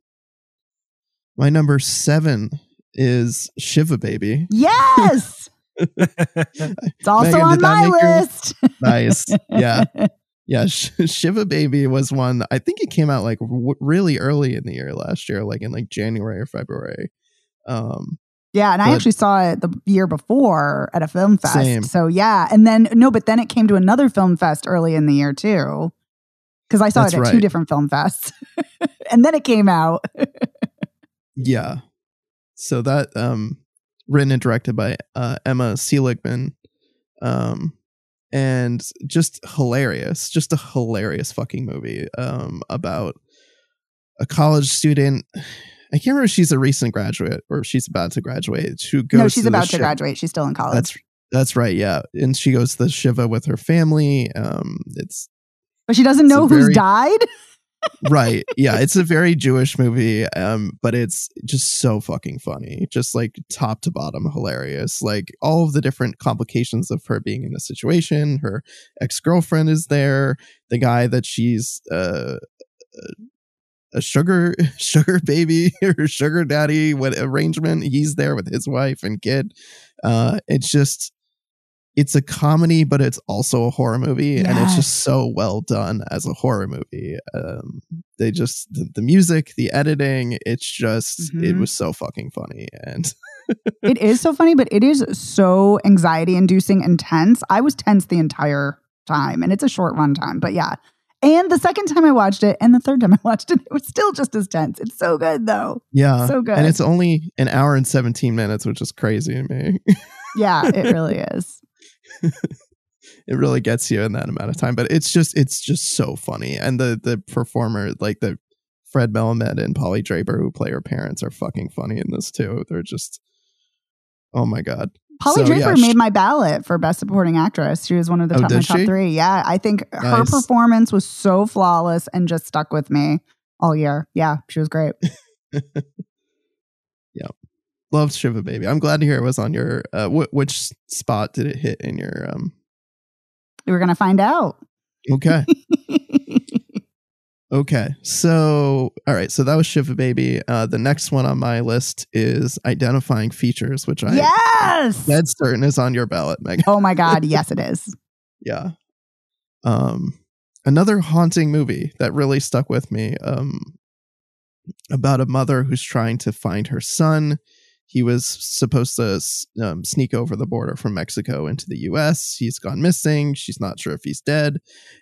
My number seven is Shiva Baby. Yes. It's also Megan, on my make your- list. Nice, yeah, yeah. Sh- Shiva Baby was one. I think it came out like w- really early in the year last year, like in like January or February. Um, Yeah, and I actually saw it the year before at a film fest. Same. So yeah, and then no, but then it came to another film fest early in the year too, because I saw That's it at two different film fests, and then it came out. Yeah. So that um written and directed by uh Emma Seligman. Um and just hilarious. Just a hilarious fucking movie um about a college student. I can't remember if she's a recent graduate or if she's about to graduate. Who goes no, she's to about to graduate. She's still in college. That's that's right, yeah. And she goes to the Shiva with her family. Um it's but she doesn't know who's very- died. right. Yeah it's a very jewish movie um but it's just so fucking funny. Just like top to bottom hilarious. Like all of the different complications of her being in a situation her ex-girlfriend is there the guy that she's uh a sugar sugar baby or sugar daddy what arrangement he's there with his wife and kid. Uh it's just it's a comedy but it's also a horror movie and it's just so well done as a horror movie um they just the, the music the editing it's just it Mhm. was so fucking funny and it is so funny, but it is so anxiety inducing and tense. I was tense the entire time, and it's a short run time, but yeah. And the second time I watched it, and the third time I watched it, it was still just as tense. It's so good though. yeah So good. and it's only an hour and 17 minutes which is crazy to me Yeah, it really is. it really gets you in that amount of time but it's just it's just so funny and the the performer like the fred melamed and polly draper who play her parents are fucking funny in this too they're just oh my god Polly So, Draper yeah, she- made my ballot for best supporting actress. She was one of the Oh, top, my top she? three. Yeah, I think her performance was so flawless and just stuck with me all year. Yeah, she was great. Loved Shiva Baby. I'm glad to hear it was on your. Uh, wh- which spot did it hit in your? um We're gonna find out. Okay. Okay. So, all right. So that was Shiva Baby. Uh, the next one on my list is identifying features, which I yes. dead certain is on your ballot, Megan. Oh my god, yes, it is. Yeah. Um, another haunting movie that really stuck with me. Um, about a mother who's trying to find her son. He was supposed to um, sneak over the border from Mexico into the U.S. He's gone missing. She's not sure if he's dead,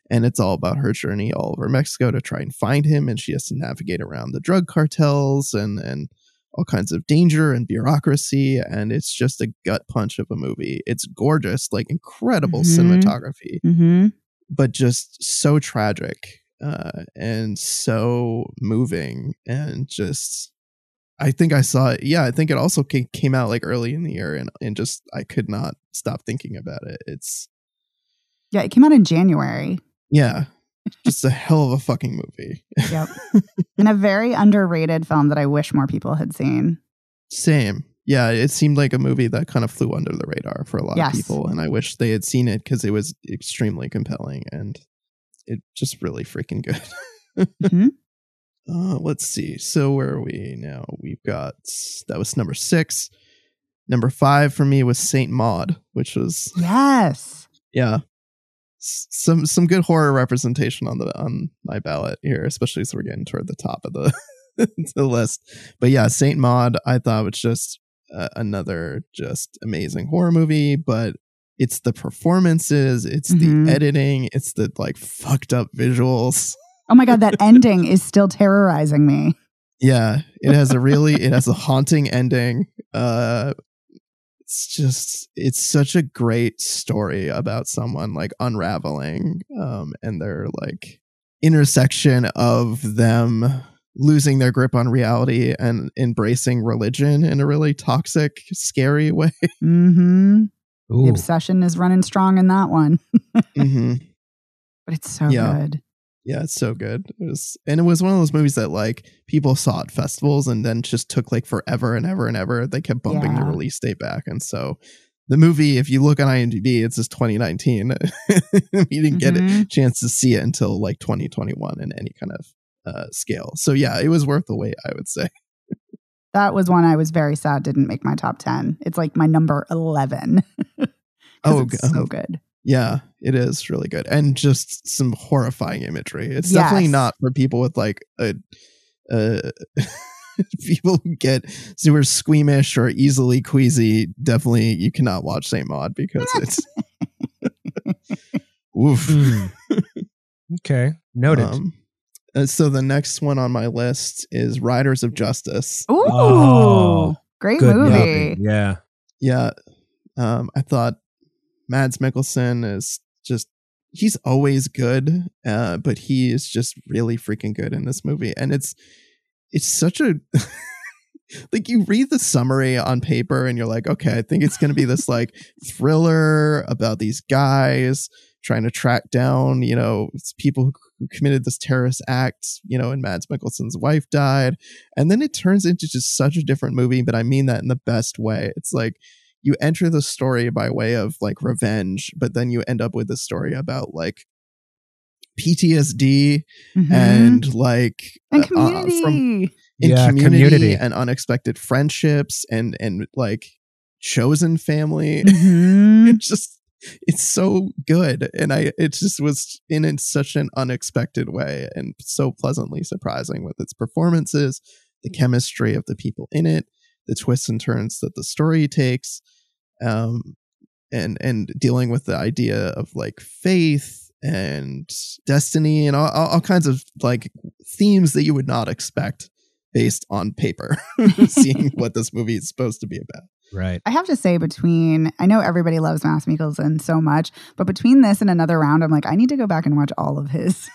and it's all about her journey all over Mexico to try and find him. And she has to navigate around the drug cartels and and all kinds of danger and bureaucracy. And it's just a gut punch of a movie. It's gorgeous, like incredible Mhm. cinematography Mm-hmm. but just so tragic uh, and so moving and just I think I saw it. Yeah, I think it also came out like early in the year, and and just I could not stop thinking about it. It's Yeah, it came out in January. yeah, just a hell of a fucking movie. Yep. and a very underrated film that I wish more people had seen. Same. Yeah, it seemed like a movie that kind of flew under the radar for a lot Yes. of people, and I wish they had seen it because it was extremely compelling and it just really freaking good. Mhm. Uh, let's see. So where are we now? We've got that was number six. Number five for me was Saint Maud, which was Yes. yeah, s- some some good horror representation on the on my ballot here, especially as we're getting toward the top of the the list. But yeah, Saint Maud, I thought was just uh, another just amazing horror movie, but. It's the performances, it's Mhm. the editing, it's the like fucked up visuals. Oh my god, that ending is still terrorizing me. Yeah, it has a really it has a haunting ending. Uh it's just it's such a great story about someone like unraveling um and their like intersection of them losing their grip on reality and embracing religion in a really toxic, scary way. hmm The obsession is running strong in that one, hmm but it's so Yeah. good. Yeah, it's so good. It was, and it was one of those movies that like people saw at festivals and then just took like forever and ever and ever. They kept bumping the release date back, and so the movie, if you look on IMDb, it says 2019. we didn't get a Mhm. chance to see it until like 2021 in any kind of uh, scale. So yeah, it was worth the wait, I would say. That was one I was very sad didn't make my top 10. It's like my number 11. Oh, it's so oh. good. Yeah, it is really good, and just some horrifying imagery. It's definitely not for people with like a, uh, people who get super squeamish or easily queasy. Definitely, you cannot watch Saint Maud because it's. Oof. Hmm. okay. Noted. Um, uh, so the next one on my list is Riders of Justice. Ooh. Oh, great Good movie. Yeah. Yeah, um, I thought Mads Mikkelsen is just he's always good, uh, but he is just really freaking good in this movie, and it's it's such a like you read the summary on paper and you're like, okay, I think it's gonna be this like thriller about these guys trying to track down, you know, people who who committed this terrorist act, you know, and Mads Mikkelsen's wife died. And then it turns into just such a different movie, but I mean that in the best way. It's like you enter the story by way of like revenge, but then you end up with a story about like PTSD Mhm. and like and uh, uh, community. from in Yeah, community, community. and unexpected friendships and and like chosen family. Mhm. It's just it's so good and i it just was in, in such an unexpected way and so pleasantly surprising with its performances the chemistry of the people in it the twists and turns that the story takes um and and dealing with the idea of like faith and destiny and all, all, all kinds of like themes that you would not expect based on paper seeing what this movie is supposed to be about Right. I have to say, between I know everybody loves Mads Mikkelsen so much, but between this and another round, I'm like, I need to go back and watch all of his.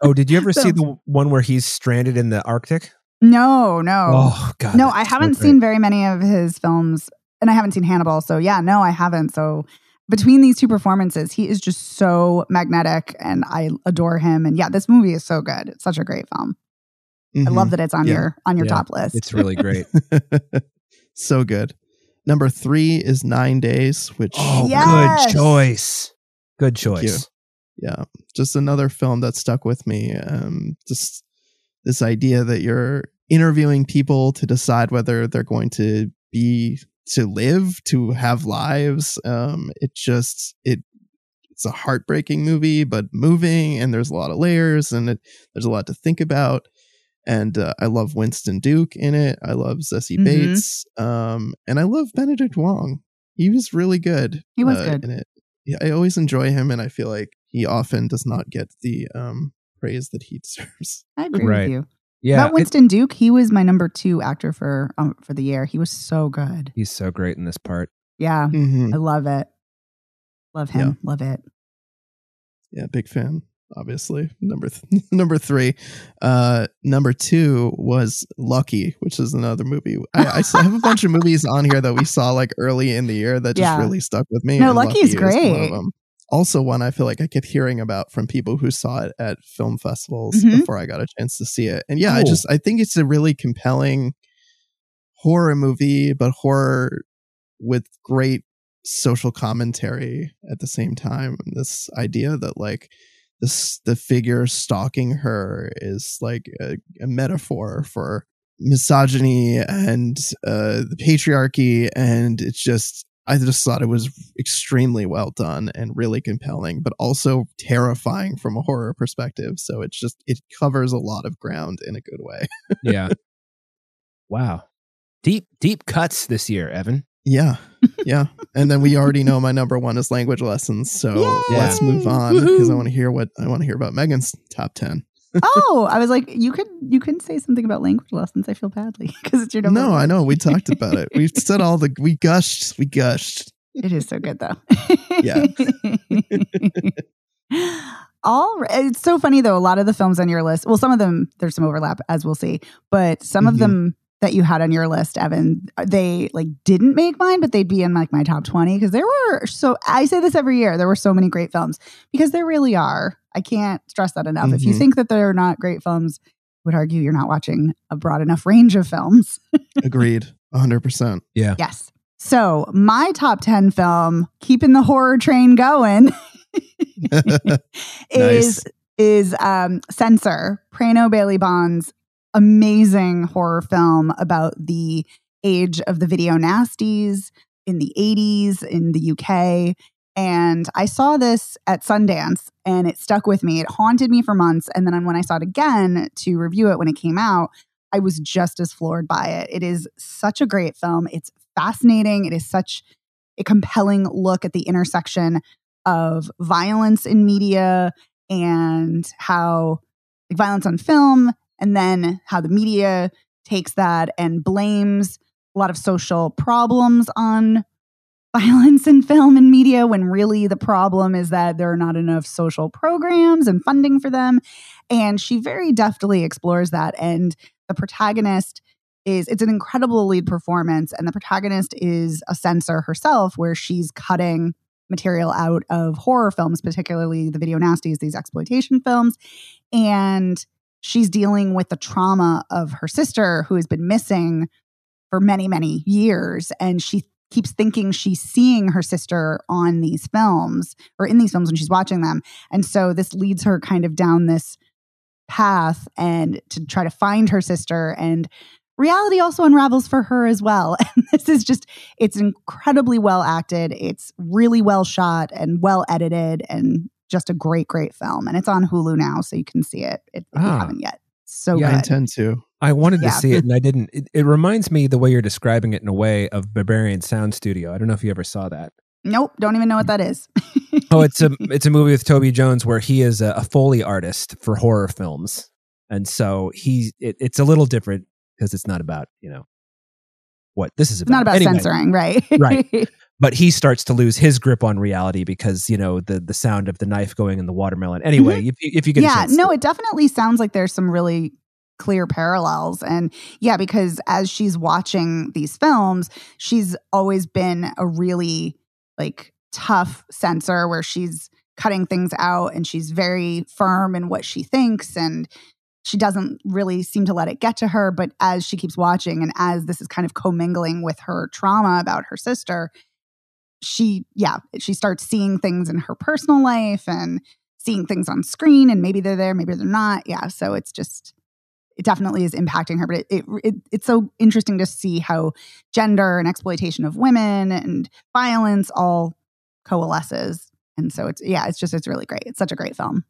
Oh, did you ever see the one where he's stranded in the Arctic? No, no, Oh God. no. I haven't great. seen very many of his films and I haven't seen Hannibal. So yeah, no, I haven't. So between these two performances, he is just so magnetic and I adore him. And yeah, this movie is so good. It's such a great film. I love that it's on Yeah. your on your Yeah. top list. It's really great. Mm-hmm. so good. Number three is Nine Days, which Oh, Yes. good choice. Good choice. yeah, just another film that stuck with me. Um, just this idea that you're interviewing people to decide whether they're going to be to live, to have lives. Um, it just it it's a heartbreaking movie, but moving, and there's a lot of layers, and it, there's a lot to think about. And uh, I love Winston Duke in it. I love Zazie Mhm. Beetz, um, and I love Benedict Wong. He was really good. He was uh, good. in it. Yeah, I always enjoy him, and I feel like he often does not get the um, praise that he deserves. I agree Right. with you. Yeah. About it- Winston Duke, he was my number two actor for um, for the year. He was so good. he's so great in this part. Yeah, Mm-hmm. I love it. Love him. Love it. Yeah, big fan. Obviously, number th- number three, uh, number two was Lucky, which is another movie. I, I s- I have a bunch of movies on here that we saw like early in the year that just Yeah. really stuck with me. No, and Lucky is great. them. Also, one I feel like I kept hearing about from people who saw it at film festivals Mhm. before I got a chance to see it. And yeah, I just I think it's a really compelling horror movie, but horror with great social commentary at the same time. This idea that like this the figure stalking her is like a, a metaphor for misogyny and uh, the patriarchy, and it's just I just thought it was extremely well done and really compelling, but also terrifying from a horror perspective. So it's just it covers a lot of ground in a good way. Yeah. wow. Deep, deep cuts this year, Evan. Yeah, yeah. And then we already know my number one is language lessons. So Yay! let's move on because I want to hear what I want to hear about Megan's top ten. Oh, I was like, you could you couldn't say something about language lessons. I feel badly because it's your number. No, one. I know we talked about it. We said all the we gushed, we gushed. It is so good though. Yeah. All right. It's so funny though. A lot of the films on your list, well, some of them there's some overlap as we'll see, but some of Mhm. them that you had on your list, Evan, they like didn't make mine, but they'd be in like my top 20 because there were so I say this every year, there were so many great films because there really are. I can't stress that enough. If you Mhm. think that they're not great films, I would argue you're not watching a broad enough range of films. Agreed, hundred percent. Yeah. Yes. So, my top 10 film, keeping the horror train going, is is um Censor, Prano Bailey Bond's amazing horror film about the age of the video nasties in the 80s in the UK. And I saw this at Sundance and it stuck with me. It haunted me for months. And then when I saw it again to review it when it came out, I was just as floored by it. It is such a great film. It's fascinating. It is such a compelling look at the intersection of violence in media and how like violence on film and then how the media takes that and blames a lot of social problems on violence in film and media when really the problem is that there are not enough social programs and funding for them. And she very deftly explores that and the protagonist is it's an incredible lead performance and the protagonist is a censor herself where she's cutting material out of horror films particularly the video nasties these exploitation films. And she's dealing with the trauma of her sister who has been missing for many many years and she keeps thinking she's seeing her sister on these films or in these films when she's watching them. And so this leads her kind of down this path and to try to find her sister and reality also unravels for her as well. And this is just it's incredibly well acted. It's really well shot and well edited and just a great great film and it's on hulu now so you can see it if, if you Ah. haven't yet so Yeah, I intend to. I wanted to see it and I didn't. It, it reminds me the way you're describing it in a way of Berberian Sound Studio. I don't know if you ever saw that. nope don't even know what that is Oh, it's a it's a movie with Toby Jones where he is a, a foley artist for horror films, and so he it, it's a little different because it's not about you know what this is it's about. not about Anyway, censoring right Right. But he starts to lose his grip on reality because you know the the sound of the knife going in the watermelon. Anyway, if you, if you get Mm-hmm. yeah no it definitely sounds like there's some really clear parallels. And yeah, because as she's watching these films, she's always been a really like tough censor where she's cutting things out and she's very firm in what she thinks and she doesn't really seem to let it get to her. But as she keeps watching and as this is kind of commingling with her trauma about her sister, she, yeah, she starts seeing things in her personal life and seeing things on screen and maybe they're there, maybe they're not. Yeah. So it's just, it definitely is impacting her. But it, it, it, it's so interesting to see how gender and exploitation of women and violence all coalesces. And so it's, yeah, it's just, it's really great. It's such a great film.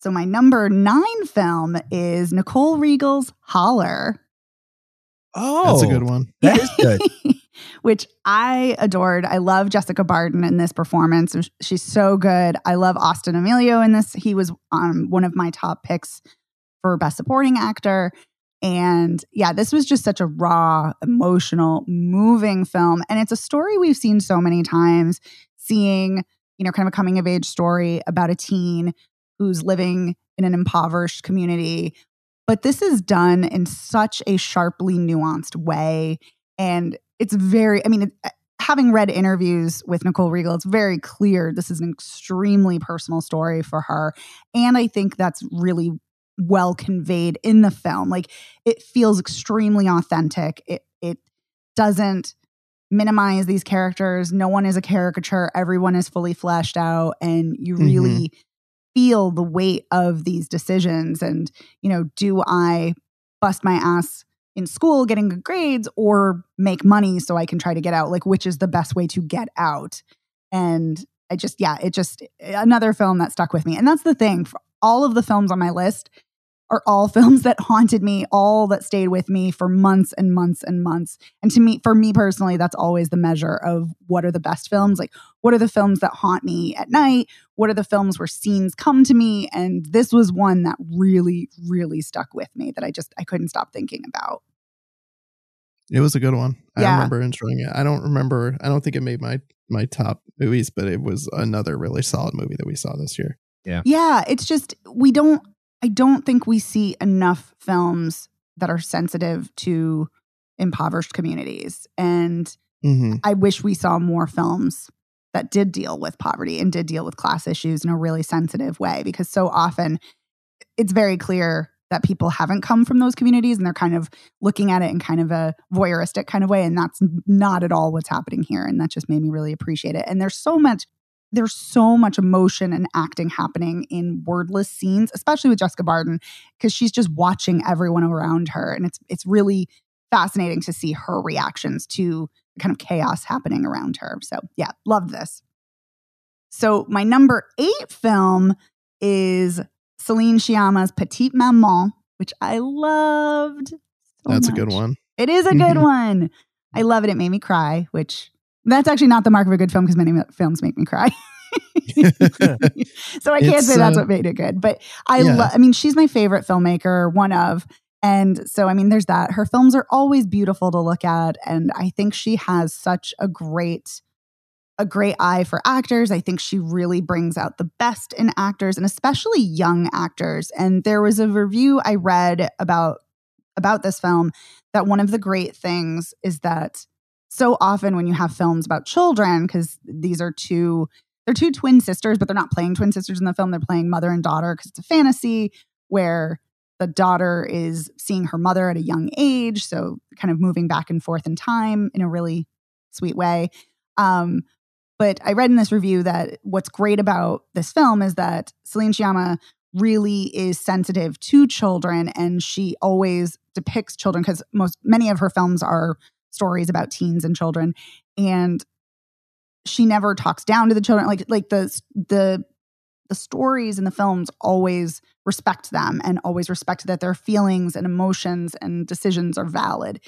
So my number nine film is Nicole Riegel's Holler. Oh, That's a good one. That is good. Which I adored. I love Jessica Barden in this performance. She's so good. I love Austin Amelio in this. He was um, one of my top picks for Best Supporting Actor. And yeah, this was just such a raw, emotional, moving film. And it's a story we've seen so many times, seeing, you know, kind of a coming of age story about a teen who's living in an impoverished community. But this is done in such a sharply nuanced way. And it's very, I mean, it, having read interviews with Nicole Riegel, it's very clear this is an extremely personal story for her. And I think that's really well conveyed in the film. Like it feels extremely authentic. It it doesn't minimize these characters. No one is a caricature. Everyone is fully fleshed out and you really mm-hmm. feel the weight of these decisions and, you know, do I bust my ass in school getting good grades or make money so I can try to get out? Like which is the best way to get out? And I just yeah, it just another film that stuck with me. And that's the thing. For all of the films on my list are all films that haunted me, all that stayed with me for months and months and months. And to me, for me personally, that's always the measure of what are the best films. Like, what are the films that haunt me at night? What are the films where scenes come to me? And this was one that really, really stuck with me that I just I couldn't stop thinking about. It was a good one. Yeah. I remember enjoying it. I don't remember. I don't think it made my my top movies, but it was another really solid movie that we saw this year. Yeah. Yeah. It's just, we don't, I don't think we see enough films that are sensitive to impoverished communities. And mm-hmm. I wish we saw more films that did deal with poverty and did deal with class issues in a really sensitive way because so often it's very clear that people haven't come from those communities and they're kind of looking at it in kind of a voyeuristic kind of way and that's not at all what's happening here and that just made me really appreciate it and there's so much there's so much emotion and acting happening in wordless scenes, especially with Jessica Barden, because she's just watching everyone around her. And it's it's really fascinating to see her reactions to the kind of chaos happening around her. So yeah, love this. So my number eight film is Celine Sciamma's Petite Maman, which I loved. So That's much. a good one. It is a good mm-hmm. one. I mm-hmm. love it. It made me cry, which that's actually not the mark of a good film because many films make me cry. so I can't it's, say that's uh, what made it good. But I yeah. love, I mean, she's my favorite filmmaker, one of. And so, I mean, there's that. Her films are always beautiful to look at. And I think she has such a great, a great eye for actors. I think she really brings out the best in actors and especially young actors. And there was a review I read about about this film that one of the great things is that so often when you have films about children, because these are two, they're two twin sisters, but they're not playing twin sisters in the film. They're playing mother and daughter because it's a fantasy where the daughter is seeing her mother at a young age. So kind of moving back and forth in time in a really sweet way. Um, but I read in this review that what's great about this film is that Celine Sciamma really is sensitive to children and she always depicts children because most many of her films are stories about teens and children and she never talks down to the children like like the the the stories and the films always respect them and always respect that their feelings and emotions and decisions are valid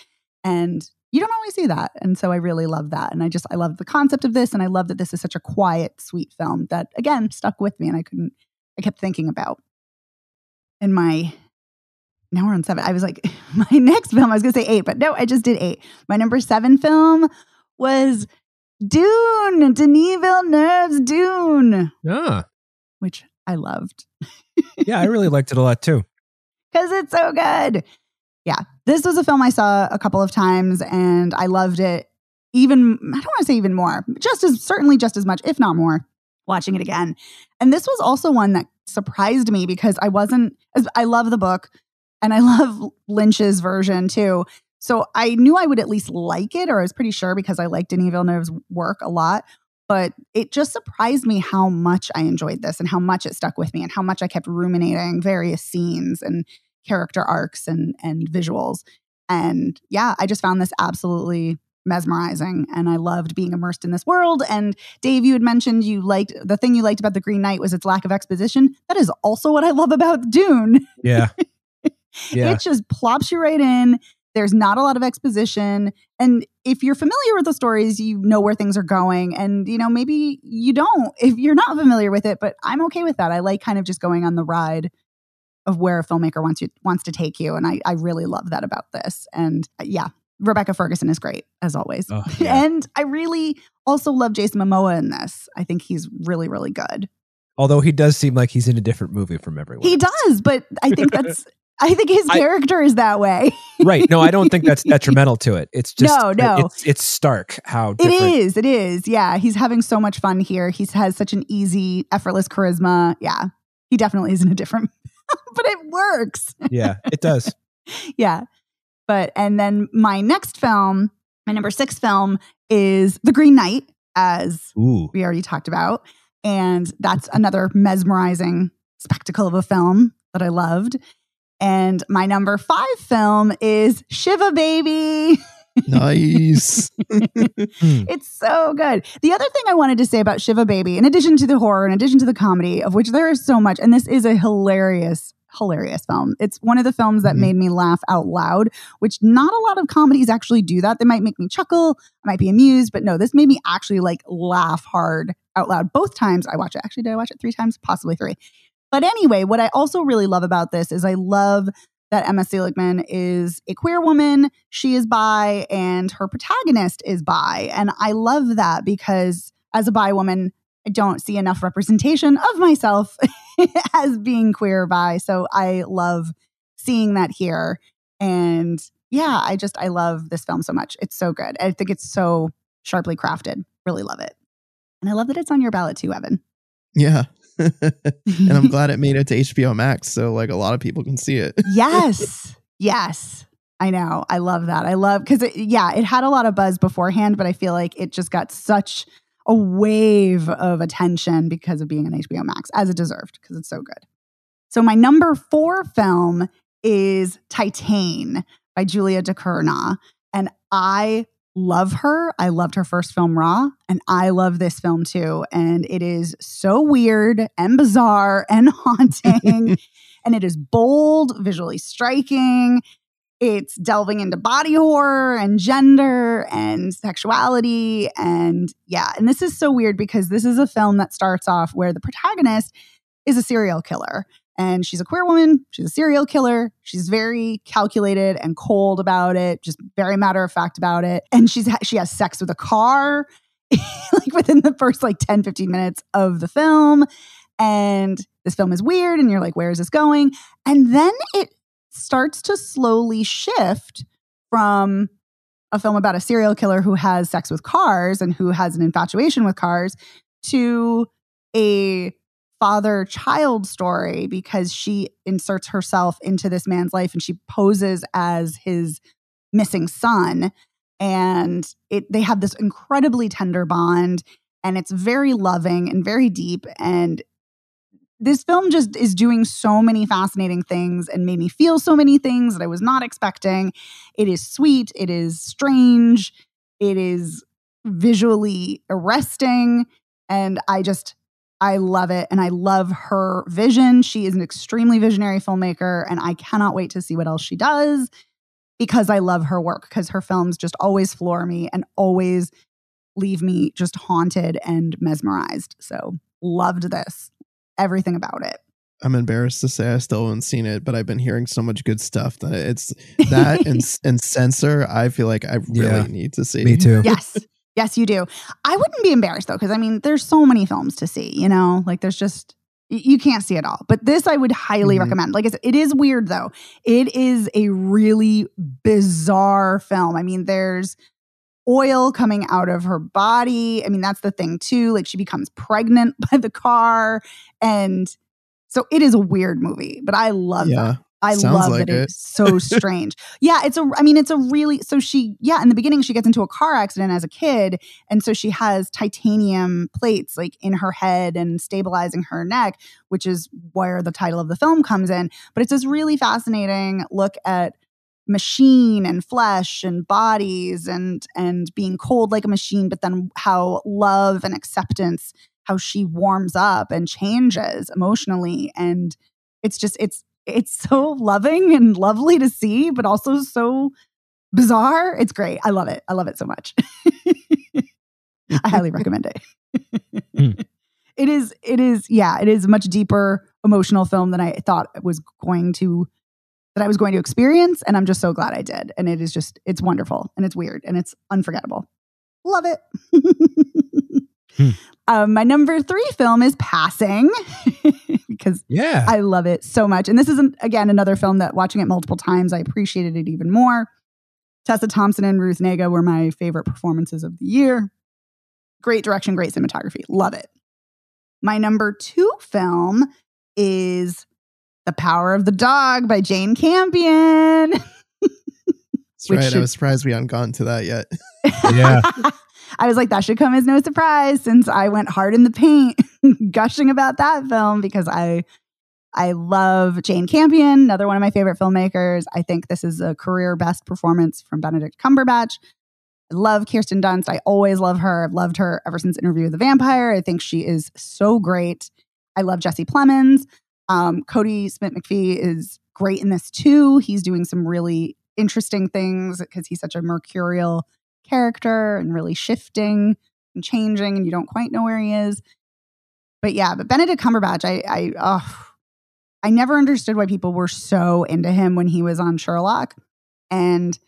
and you don't always see that and so i really love that and i just i love the concept of this and i love that this is such a quiet sweet film that again stuck with me and i couldn't i kept thinking about in my now we're on seven. I was like, my next film, I was going to say eight, but no, I just did eight. My number seven film was Dune, Denis Villeneuve's Dune. Yeah. Which I loved. yeah, I really liked it a lot too. because it's so good. Yeah, this was a film I saw a couple of times and I loved it. Even, I don't want to say even more, just as certainly just as much, if not more, watching it again. And this was also one that surprised me because I wasn't, I love the book and I love Lynch's version too. So I knew I would at least like it, or I was pretty sure because I liked Denis Villeneuve's work a lot. But it just surprised me how much I enjoyed this and how much it stuck with me and how much I kept ruminating various scenes and character arcs and and visuals. And yeah, I just found this absolutely mesmerizing and I loved being immersed in this world. And Dave, you had mentioned you liked the thing you liked about the Green Knight was its lack of exposition. That is also what I love about Dune. Yeah. Yeah. It just plops you right in. There's not a lot of exposition. And if you're familiar with the stories, you know where things are going. And, you know, maybe you don't if you're not familiar with it, but I'm okay with that. I like kind of just going on the ride of where a filmmaker wants you wants to take you. And I, I really love that about this. And uh, yeah, Rebecca Ferguson is great as always. Oh, yeah. and I really also love Jason Momoa in this. I think he's really, really good. Although he does seem like he's in a different movie from everyone. He does, but I think that's I think his I- character is that way. right. No, I don't think that's detrimental to it. It's just No, no. It's, it's stark how It different. is. It is. Yeah. He's having so much fun here. He has such an easy, effortless charisma. Yeah. He definitely is in a different, but it works. Yeah, it does. Yeah. But, and then my next film, my number six film is The Green Knight, as Ooh. we already talked about. And that's another mesmerizing spectacle of a film that I loved. And my number five film is Shiva Baby. nice. It's so good. The other thing I wanted to say about Shiva Baby, in addition to the horror, in addition to the comedy, of which there is so much, and this is a hilarious, hilarious film. It's one of the films that Mhm. made me laugh out loud, which not a lot of comedies actually do that. They might make me chuckle, I might be amused, but no, this made me actually like laugh hard out loud both times I watch it. Actually, did I watch it three times? Possibly three. But anyway, what I also really love about this is I love that Emma Seligman is a queer woman. She is bi, and her protagonist is bi. And I love that because as a bi woman, I don't see enough representation of myself as being queer bi. So I love seeing that here. And yeah, I just, I love this film so much. It's so good. I think it's so sharply crafted. Really love it. And I love that it's on your ballot too, Evan. yeah. and I'm glad it made it to HBO Max, so like a lot of people can see it. yes. Yes. I know. I love that. I love because it, yeah, it had a lot of buzz beforehand, but I feel like it just got such a wave of attention because of being on HBO Max, as it deserved, because it's so good. So my number four film is Titane by Julia Ducournau, and I love her. I loved her first film Raw, and I love this film too. And it is so weird and bizarre and haunting and it is bold, visually striking. It's delving into body horror and gender and sexuality. And yeah, and this is so weird because this is a film that starts off where the protagonist is a serial killer. And she's a queer woman. She's a serial killer. She's very calculated and cold about it, just very matter of fact about it. And she's she has sex with a car like within the first like 10 15 minutes of the film and this film is weird and you're like where is this going and then it starts to slowly shift from a film about a serial killer who has sex with cars and who has an infatuation with cars to a father child story because she inserts herself into this man's life and she poses as his missing son. And it they have this incredibly tender bond and it's very loving and very deep. And this film just is doing so many fascinating things and made me feel so many things that I was not expecting. It is sweet, it is strange, it is visually arresting. And I just I love it and I love her vision. She is an extremely visionary filmmaker and I cannot wait to see what else she does because I love her work because her films just always floor me and always leave me just haunted and mesmerized. So, loved this. Everything about it. I'm embarrassed to say I still haven't seen it, but I've been hearing so much good stuff that it's that and and censor. I feel like I really Yeah. need to see. Me too. yes. Yes, you do. I wouldn't be embarrassed though, because I mean, there's so many films to see, you know, like there's just, You can't see it all, but this I would highly Mhm. recommend. Like I said, it is weird though. It is a really bizarre film. I mean, there's oil coming out of her body. I mean, that's the thing too. Like she becomes pregnant by the car. And so it is a weird movie, but I love yeah. that. I Sounds love like that it. it's so strange. yeah, it's a I mean it's a really so she yeah, in the beginning she gets into a car accident as a kid and so she has titanium plates like in her head and stabilizing her neck, which is where the title of the film comes in. But it's this really fascinating look at machine and flesh and bodies and and being cold like a machine but then how love and acceptance how she warms up and changes emotionally and it's just it's it's so loving and lovely to see but also so bizarre it's great. I love it. I love it so much. I highly recommend it. Hmm. it is it is yeah it is a much deeper emotional film than i thought it was going to that i was going to experience and i'm just so glad i did and it is just it's wonderful and it's weird and it's unforgettable. Love it. Hmm. um, my number three film is passing because Yeah. I love it so much. And this is, an, again, another film that watching it multiple times, I appreciated it even more. Tessa Thompson and Ruth Negga were my favorite performances of the year. Great direction, great cinematography. Love it. My number two film is The Power of the Dog by Jane Campion. That's right. should- I was surprised we hadn't gotten to that yet. Yeah. I was like, that should come as no surprise since I went hard in the paint gushing about that film because I I love Jane Campion, another one of my favorite filmmakers. I think this is a career best performance from Benedict Cumberbatch. I love Kirsten Dunst. I always love her. I've loved her ever since Interview with the Vampire. I think she is so great. I love Jesse Plemons. Um, Kodi Smit-McPhee is great in this too. He's doing some really interesting things because he's such a mercurial character and really shifting and changing, and you don't quite know where he is. But yeah, but Benedict Cumberbatch, I, I, oh, I never understood why people were so into him when he was on Sherlock, and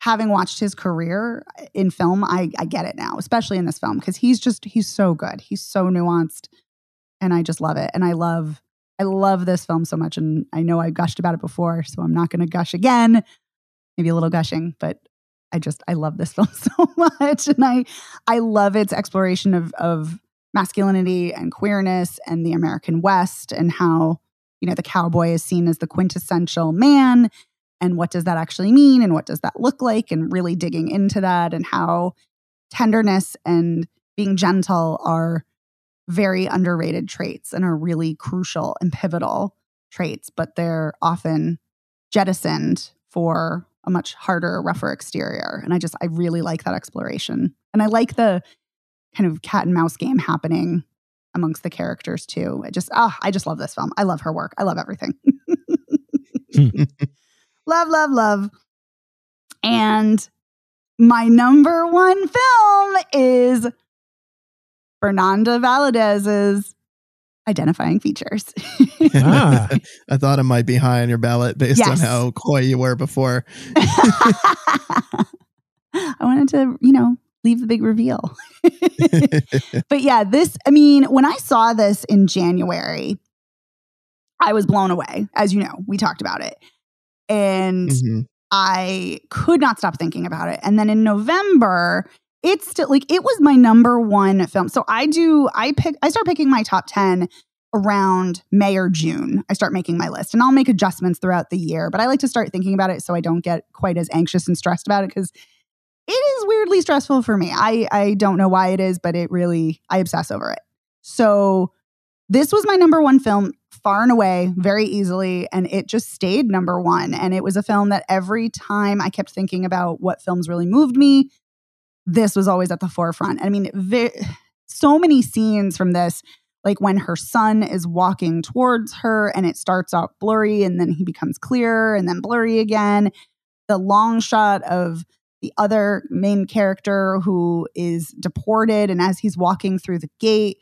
having watched his career uh, in film, I, I get it now, especially in this film because he's just he's so good, he's so nuanced, and I just love it, and I love. I love this film so much, and I know I gushed about it before, so I'm not going to gush again. Maybe a little gushing, but I just I love this film so much, and I I love its exploration of of masculinity and queerness and the American West and how you know the cowboy is seen as the quintessential man and what does that actually mean and what does that look like and really digging into that and how tenderness and being gentle are very underrated traits and are really crucial and pivotal traits but they're often jettisoned for a much harder, rougher exterior. And I just, I really like that exploration. And I like the kind of cat and mouse game happening amongst the characters too. I just, ah, I just love this film. I love her work. I love everything. love, love, love. And my number one film is Fernanda Valadez's Identifying Features. Ah. I thought it might be high on your ballot based on how coy you were before. I wanted to, you know, leave the big reveal. but yeah, this, I mean, when I saw this in January, I was blown away. As you know, we talked about it. And Mhm. I could not stop thinking about it. And then in November, it's still like it was my number one film. So I do, I pick, I start picking my top 10 around May or June. I start making my list and I'll make adjustments throughout the year, but I like to start thinking about it so I don't get quite as anxious and stressed about it because it is weirdly stressful for me. I, I don't know why it is, but it really, I obsess over it. So this was my number one film far and away, very easily, and it just stayed number one. And it was a film that every time I kept thinking about what films really moved me, this was always at the forefront. I mean, ve- so many scenes from this, like when her son is walking towards her and it starts out blurry and then he becomes clear and then blurry again. The long shot of the other main character who is deported, and as he's walking through the gate,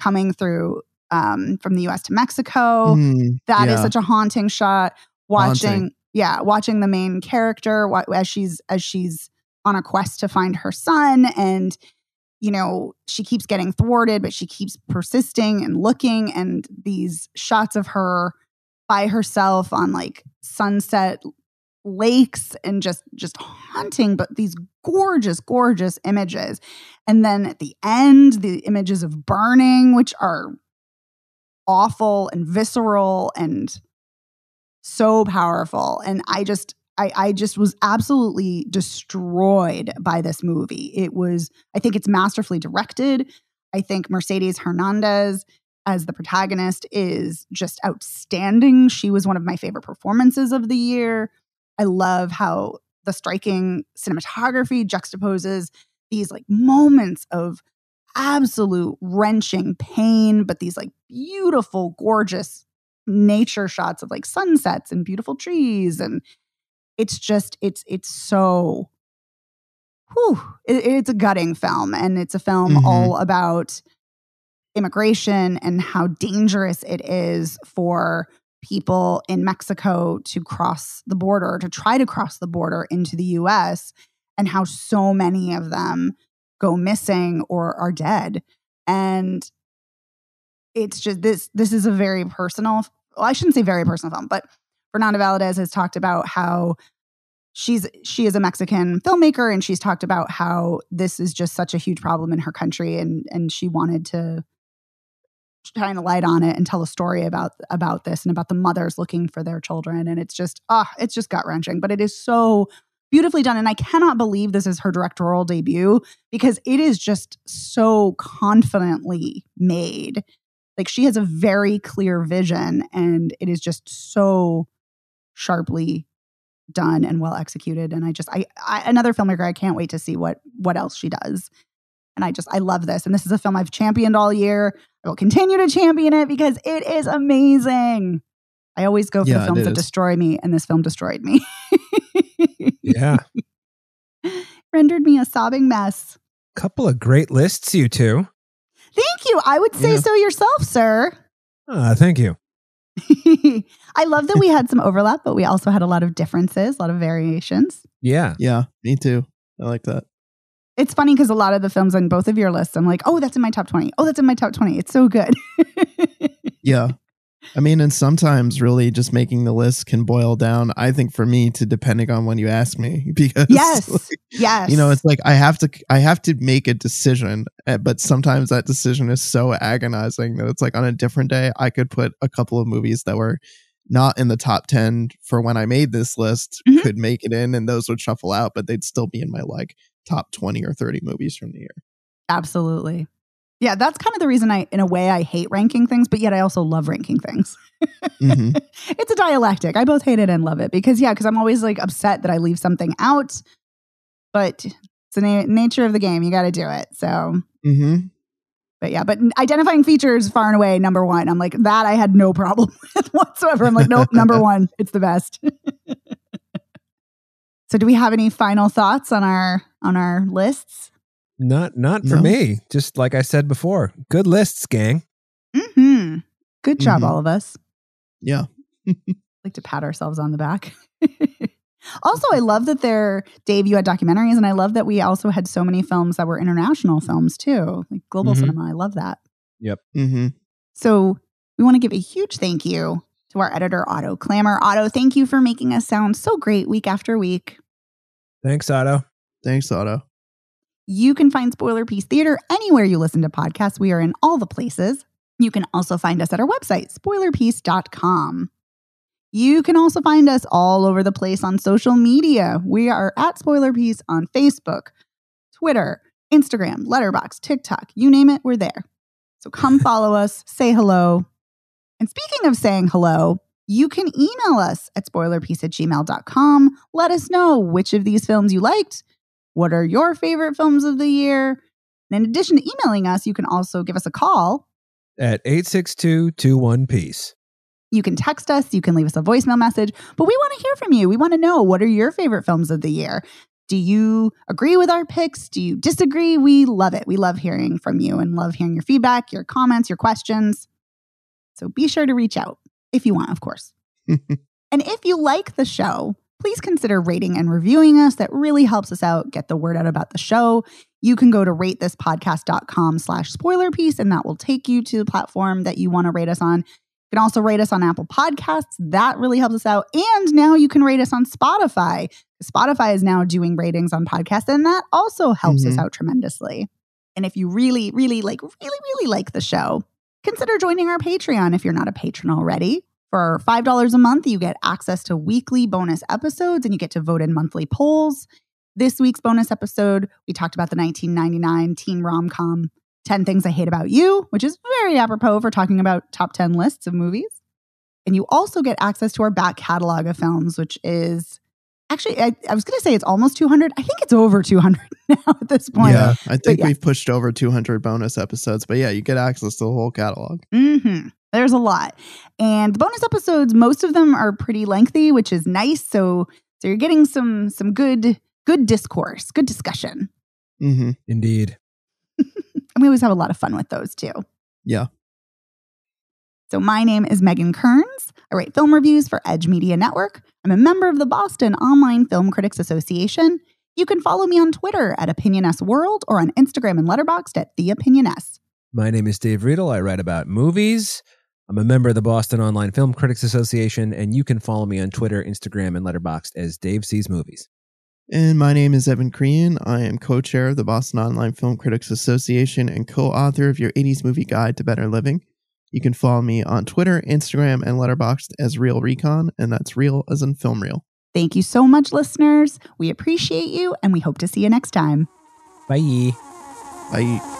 coming through um, from the US to Mexico. Mm, That is yeah. such a haunting shot. Watching, Haunting. yeah, watching the main character wa- as she's as she's on a quest to find her son, and you know, she keeps getting thwarted, but she keeps persisting and looking. And these shots of her by herself on like sunset lakes and just just haunting but these gorgeous gorgeous images and then at the end the images of burning which are awful and visceral and so powerful and i just I, I just was absolutely destroyed by this movie. It was, I think it's masterfully directed. I think Mercedes Hernandez as the protagonist is just outstanding. She was one of my favorite performances of the year. I love how the striking cinematography juxtaposes these like moments of absolute wrenching pain, but these like beautiful, gorgeous nature shots of like sunsets and beautiful trees. And it's just, it's, it's so, whew, it, it's a gutting film. And it's a film Mhm. all about immigration and how dangerous it is for people in Mexico to cross the border, to try to cross the border into the US, and how so many of them go missing or are dead. And it's just this this is a very personal well, I shouldn't say very personal film, but Fernanda Valadez has talked about how she's she is a Mexican filmmaker and she's talked about how this is just such a huge problem in her country and and she wanted to shine a light on it and tell a story about about this and about the mothers looking for their children and it's just ah it's just gut wrenching but it is so beautifully done and I cannot believe this is her directorial debut because it is just so confidently made. Like she has a very clear vision and it is just so sharply done and well executed and I just I, I another filmmaker I can't wait to see what what else she does and I just I love this and this is a film I've championed all year I will continue to champion it because it is amazing. I always go for Yeah, the films that destroy me, and this film destroyed me. Yeah. Rendered me a sobbing mess. Couple of great lists, you two. Thank you. I would say Yeah. so yourself, sir. Ah, thank you. I love that we had some overlap, but we also had a lot of differences, a lot of variations. Yeah. Yeah, me too. I like that. It's funny because a lot of the films on both of your lists, I'm like, oh, that's in my top 20. Oh, that's in my top 20. It's so good. Yeah. I mean, and sometimes really just making the list can boil down, I think for me to depending on when you ask me because yes. like, Yes. you know, it's like I have to I have to make a decision, eh, but sometimes that decision is so agonizing that it's like on a different day I could put a couple of movies that were not in the top 10 for when I made this list Mhm. could make it in and those would shuffle out, but they'd still be in my like top 20 or 30 movies from the year. Absolutely. Yeah, that's kind of the reason I, in a way, I hate ranking things, but yet I also love ranking things. hmm it's a dialectic. I both hate it and love it because, yeah, because I'm always like upset that I leave something out, but it's the na- nature of the game. You got to do it. So, hmm but yeah, but identifying features far and away number one. I'm like that. I had no problem with whatsoever. I'm like, nope, number one. It's the best. so, do we have any final thoughts on our on our lists? Not not for No. me. Just like I said before. Good lists, gang. Hmm. Good job, Mhm. all of us. Yeah. like to pat ourselves on the back. also, I love that they're Dave. You had documentaries, and I love that we also had so many films that were international films too, like global Mhm. cinema. I love that. Yep. hmm So we want to give a huge thank you to our editor Otto Clamor. Otto, thank you for making us sound so great week after week. Thanks, Otto. Thanks, Otto. You can find Spoiler Piece Theater anywhere you listen to podcasts. We are in all the places. You can also find us at our website, spoilerpiece.com. You can also find us all over the place on social media. We are at Spoiler Piece on Facebook, Twitter, Instagram, Letterboxd, TikTok, you name it, we're there. So come follow us, say hello. And speaking of saying hello, you can email us at spoilerpiece at gmail.com. Let us know which of these films you liked, what are your favorite films of the year? And in addition to emailing us, you can also give us a call. At 86221 Piece. You can text us, you can leave us a voicemail message, but we want to hear from you. We want to know what are your favorite films of the year? Do you agree with our picks? Do you disagree? We love it. We love hearing from you and love hearing your feedback, your comments, your questions. So be sure to reach out if you want, of course. And if you like the show, please consider rating and reviewing us. That really helps us out, get the word out about the show. You can go to ratethispodcast.com slash spoiler piece, and that will take you to the platform that you want to rate us on. You can also rate us on Apple Podcasts. That really helps us out. And now you can rate us on Spotify. Spotify is now doing ratings on podcasts, and that also helps us Mhm. out tremendously. And if you really, really like, really, really like the show, consider joining our Patreon if you're not a patron already. For $5 a month, you get access to weekly bonus episodes and you get to vote in monthly polls. This week's bonus episode, we talked about the 1999 teen rom com 10 Things I Hate About You, which is very apropos for talking about top 10 lists of movies. And you also get access to our back catalog of films, which is actually, I, I was going to say it's almost 200. I think it's over 200 now at this point. Yeah, I think yeah. we've pushed over 200 bonus episodes, but yeah, you get access to the whole catalog. hmm There's a lot. And the bonus episodes, most of them are pretty lengthy, which is nice. So so you're getting some some good good discourse, good discussion. hmm Indeed. And we always have a lot of fun with those too. Yeah. So my name is Megan Kearns. I write film reviews for Edge Media Network. I'm a member of the Boston Online Film Critics Association. You can follow me on Twitter at Opinion S World or on Instagram and Letterboxd at The Opinion My name is Dave Riedel. I write about movies. I'm a member of the Boston Online Film Critics Association, and you can follow me on Twitter, Instagram, and Letterboxd as Dave Sees Movies. And my name is Evan Crean. I am co chair of the Boston Online Film Critics Association and co author of your 80s movie guide to better living. You can follow me on Twitter, Instagram, and Letterboxd as Reel Recon, and that's real as in film reel. Thank you so much, listeners. We appreciate you and we hope to see you next time. Bye. Bye.